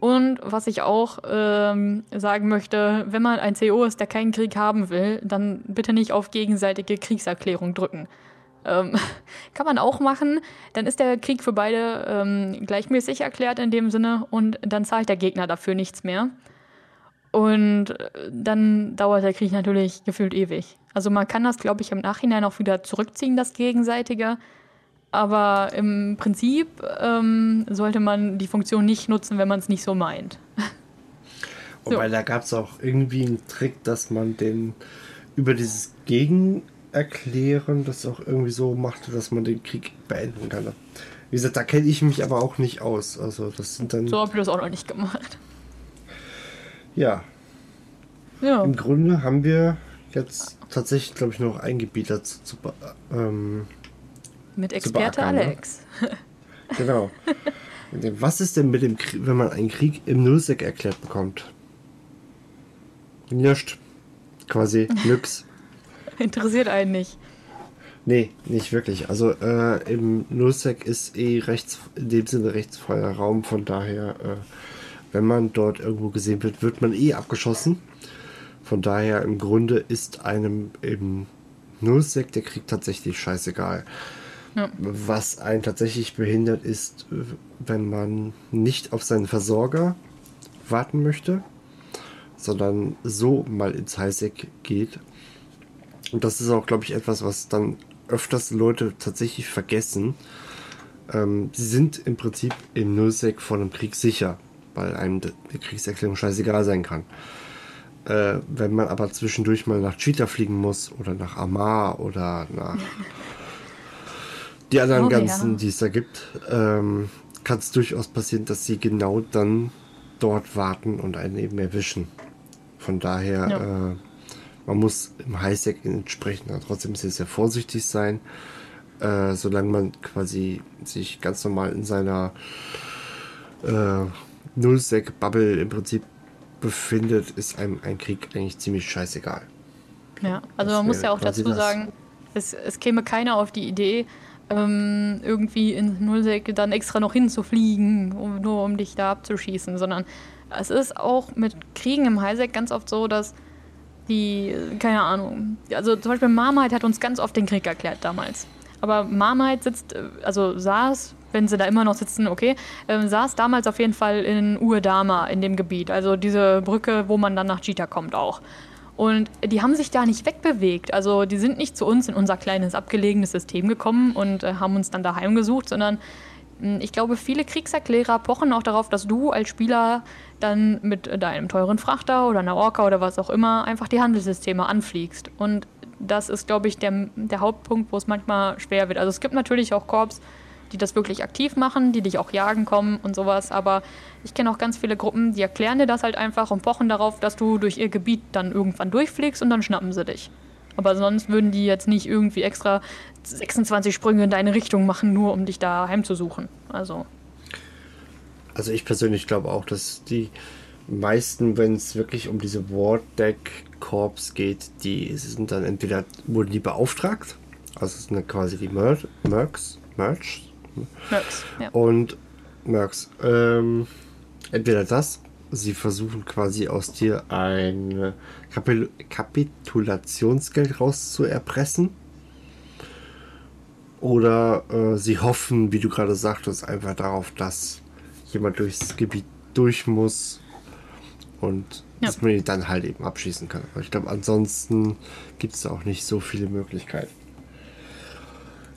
Und was ich auch ähm, sagen möchte, wenn man ein CO ist, der keinen Krieg haben will, dann bitte nicht auf gegenseitige Kriegserklärung drücken. Ähm, kann man auch machen. Dann ist der Krieg für beide ähm, gleichmäßig erklärt in dem Sinne und dann zahlt der Gegner dafür nichts mehr. Und äh, dann dauert der Krieg natürlich gefühlt ewig. Also man kann das, glaube ich, im Nachhinein auch wieder zurückziehen, das Gegenseitige. Aber im Prinzip ähm, sollte man die Funktion nicht nutzen, wenn man es nicht so meint. Wobei so. da gab es auch irgendwie einen Trick, dass man den über dieses Gegen erklären, das auch irgendwie so machte, dass man den Krieg beenden kann. Wie gesagt, da kenne ich mich aber auch nicht aus. Also das sind dann. So habe ich das auch noch nicht gemacht. Ja. Ja. Im Grunde haben wir jetzt tatsächlich, glaube ich, noch ein Gebiet dazu zu. Ähm, mit Experte ne? Alex. genau. Was ist denn mit dem Krieg, wenn man einen Krieg im Nullsec erklärt bekommt? Nichts. Quasi nix. Interessiert einen nicht. Nee, nicht wirklich. Also äh, im Nullsec ist eh rechts, in dem Sinne rechtsfreier Raum, von daher, äh, wenn man dort irgendwo gesehen wird, wird man eh abgeschossen. Von daher im Grunde ist einem im Nullsec der Krieg tatsächlich scheißegal. Ja. Was einen tatsächlich behindert ist, wenn man nicht auf seinen Versorger warten möchte, sondern so mal ins Highsec geht und das ist auch, glaube ich, etwas, was dann öfters Leute tatsächlich vergessen. Ähm, sie sind im Prinzip im Nullsec vor einem Krieg sicher, weil einem die Kriegserklärung scheißegal sein kann. Äh, wenn man aber zwischendurch mal nach Cheetah fliegen muss oder nach Amar oder nach die anderen oh, ganzen, ja. die es da gibt, ähm, kann es durchaus passieren, dass sie genau dann dort warten und einen eben erwischen. Von daher ja. äh, man muss im Highsec entsprechend trotzdem sehr, sehr vorsichtig sein, äh, solange man quasi sich ganz normal in seiner äh, Nullsec-Bubble im Prinzip befindet, ist einem ein Krieg eigentlich ziemlich scheißegal. Ja, also das man muss ja auch dazu sagen, es, es käme keiner auf die Idee, ähm, irgendwie in Nullsec dann extra noch hinzufliegen, um, nur um dich da abzuschießen, sondern es ist auch mit Kriegen im Highsec ganz oft so, dass die, keine Ahnung. Also zum Beispiel Marmite hat uns ganz oft den Krieg erklärt damals. Aber Marmite sitzt, äh, also saß, wenn sie da immer noch sitzen, okay, äh, saß damals auf jeden Fall in Uedama, in dem Gebiet. Also diese Brücke, wo man dann nach Cheetah kommt auch. Und die haben sich da nicht wegbewegt. Also die sind nicht zu uns in unser kleines abgelegenes System gekommen und äh, haben uns dann daheim gesucht, sondern hm, ich glaube, viele Kriegserklärer pochen auch darauf, dass du als Spieler dann mit deinem teuren Frachter oder einer Orca oder was auch immer einfach die Handelssysteme anfliegst. Und das ist, glaube ich, der, der Hauptpunkt, wo es manchmal schwer wird. Also es gibt natürlich auch Korps, die das wirklich aktiv machen, die dich auch jagen kommen und sowas. Aber ich kenne auch ganz viele Gruppen, die erklären dir das halt einfach und pochen darauf, dass du durch ihr Gebiet dann irgendwann durchfliegst und dann schnappen sie dich. Aber sonst würden die jetzt nicht irgendwie extra 26 Sprünge in deine Richtung machen, nur um dich da heimzusuchen. Also. Also ich persönlich glaube auch, dass die meisten, wenn es wirklich um diese War Deck Corps geht, die sind dann entweder wurden die beauftragt, also es sind quasi die Mer Mercs, Mercs, Mercs ja. und Mercs. Ähm, entweder das, sie versuchen quasi aus dir ein Kapil Kapitulationsgeld rauszuerpressen oder äh, sie hoffen, wie du gerade sagtest, einfach darauf, dass jemand durchs Gebiet durch muss und ja. dass man ihn dann halt eben abschießen kann. Aber ich glaube, ansonsten gibt es auch nicht so viele Möglichkeiten.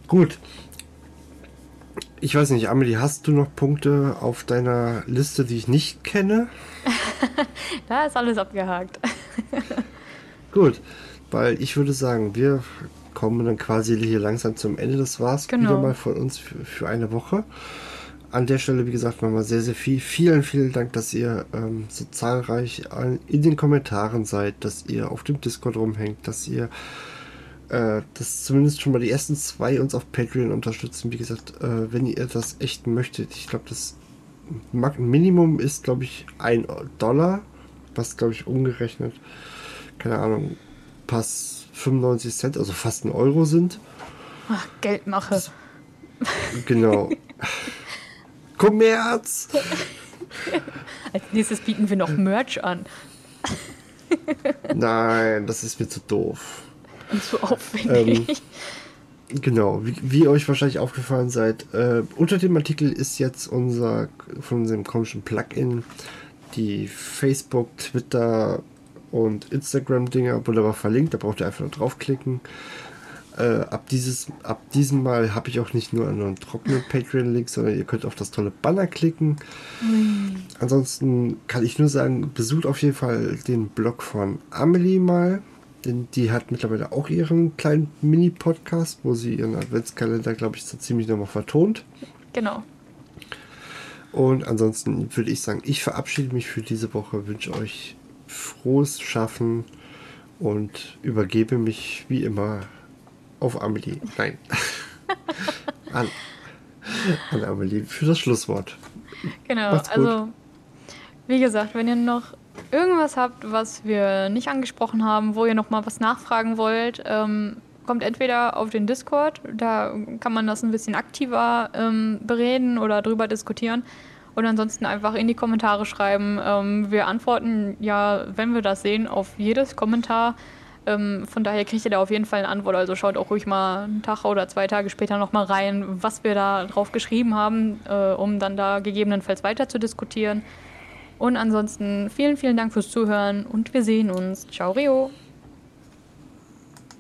Gut. Ich weiß nicht, Amelie, hast du noch Punkte auf deiner Liste, die ich nicht kenne? da ist alles abgehakt. Gut, weil ich würde sagen, wir kommen dann quasi hier langsam zum Ende. Das war's genau. wieder mal von uns für, für eine Woche. an der Stelle, wie gesagt, nochmal sehr, sehr viel. Vielen, vielen Dank, dass ihr ähm, so zahlreich in den Kommentaren seid, dass ihr auf dem Discord rumhängt, dass ihr äh, dass zumindest schon mal die ersten zwei uns auf Patreon unterstützen. Wie gesagt, äh, wenn ihr das echt möchtet, ich glaube, das Minimum ist, glaube ich, ein Dollar, was, glaube ich, umgerechnet, keine Ahnung, pass 95 Cent, also fast ein Euro sind. Ach, Geldmache. Das, genau. Kommerz! Als nächstes bieten wir noch Merch an. Nein, das ist mir zu doof. Und zu aufwendig. Ähm, genau, wie, wie, euch wahrscheinlich aufgefallen seid, äh, unter dem Artikel ist jetzt unser von unserem komischen Plugin die Facebook, Twitter und Instagram-Dinger wunderbar verlinkt. Da braucht ihr einfach nur draufklicken. Äh, ab, dieses, ab diesem Mal habe ich auch nicht nur einen trockenen Patreon-Link, sondern ihr könnt auf das tolle Banner klicken. Mhm. Ansonsten kann ich nur sagen, besucht auf jeden Fall den Blog von Amelie mal. Denn die hat mittlerweile auch ihren kleinen Mini-Podcast, wo sie ihren Adventskalender, glaube ich, so ziemlich nochmal vertont. Genau. Und ansonsten würde ich sagen, ich verabschiede mich für diese Woche, wünsche euch frohes Schaffen und übergebe mich wie immer auf Amelie. Nein. an, an Amelie für das Schlusswort. Genau, also wie gesagt, wenn ihr noch irgendwas habt, was wir nicht angesprochen haben, wo ihr noch mal was nachfragen wollt, ähm, kommt entweder auf den Discord, da kann man das ein bisschen aktiver ähm, bereden oder drüber diskutieren. Und ansonsten einfach in die Kommentare schreiben. Ähm, wir antworten ja, wenn wir das sehen, auf jedes Kommentar. Ähm, von daher kriegt ihr da auf jeden Fall eine Antwort. Also schaut auch ruhig mal einen Tag oder zwei Tage später nochmal rein, was wir da drauf geschrieben haben, äh, um dann da gegebenenfalls weiter zu diskutieren. Und ansonsten vielen, vielen Dank fürs Zuhören und wir sehen uns. Ciao, Rio.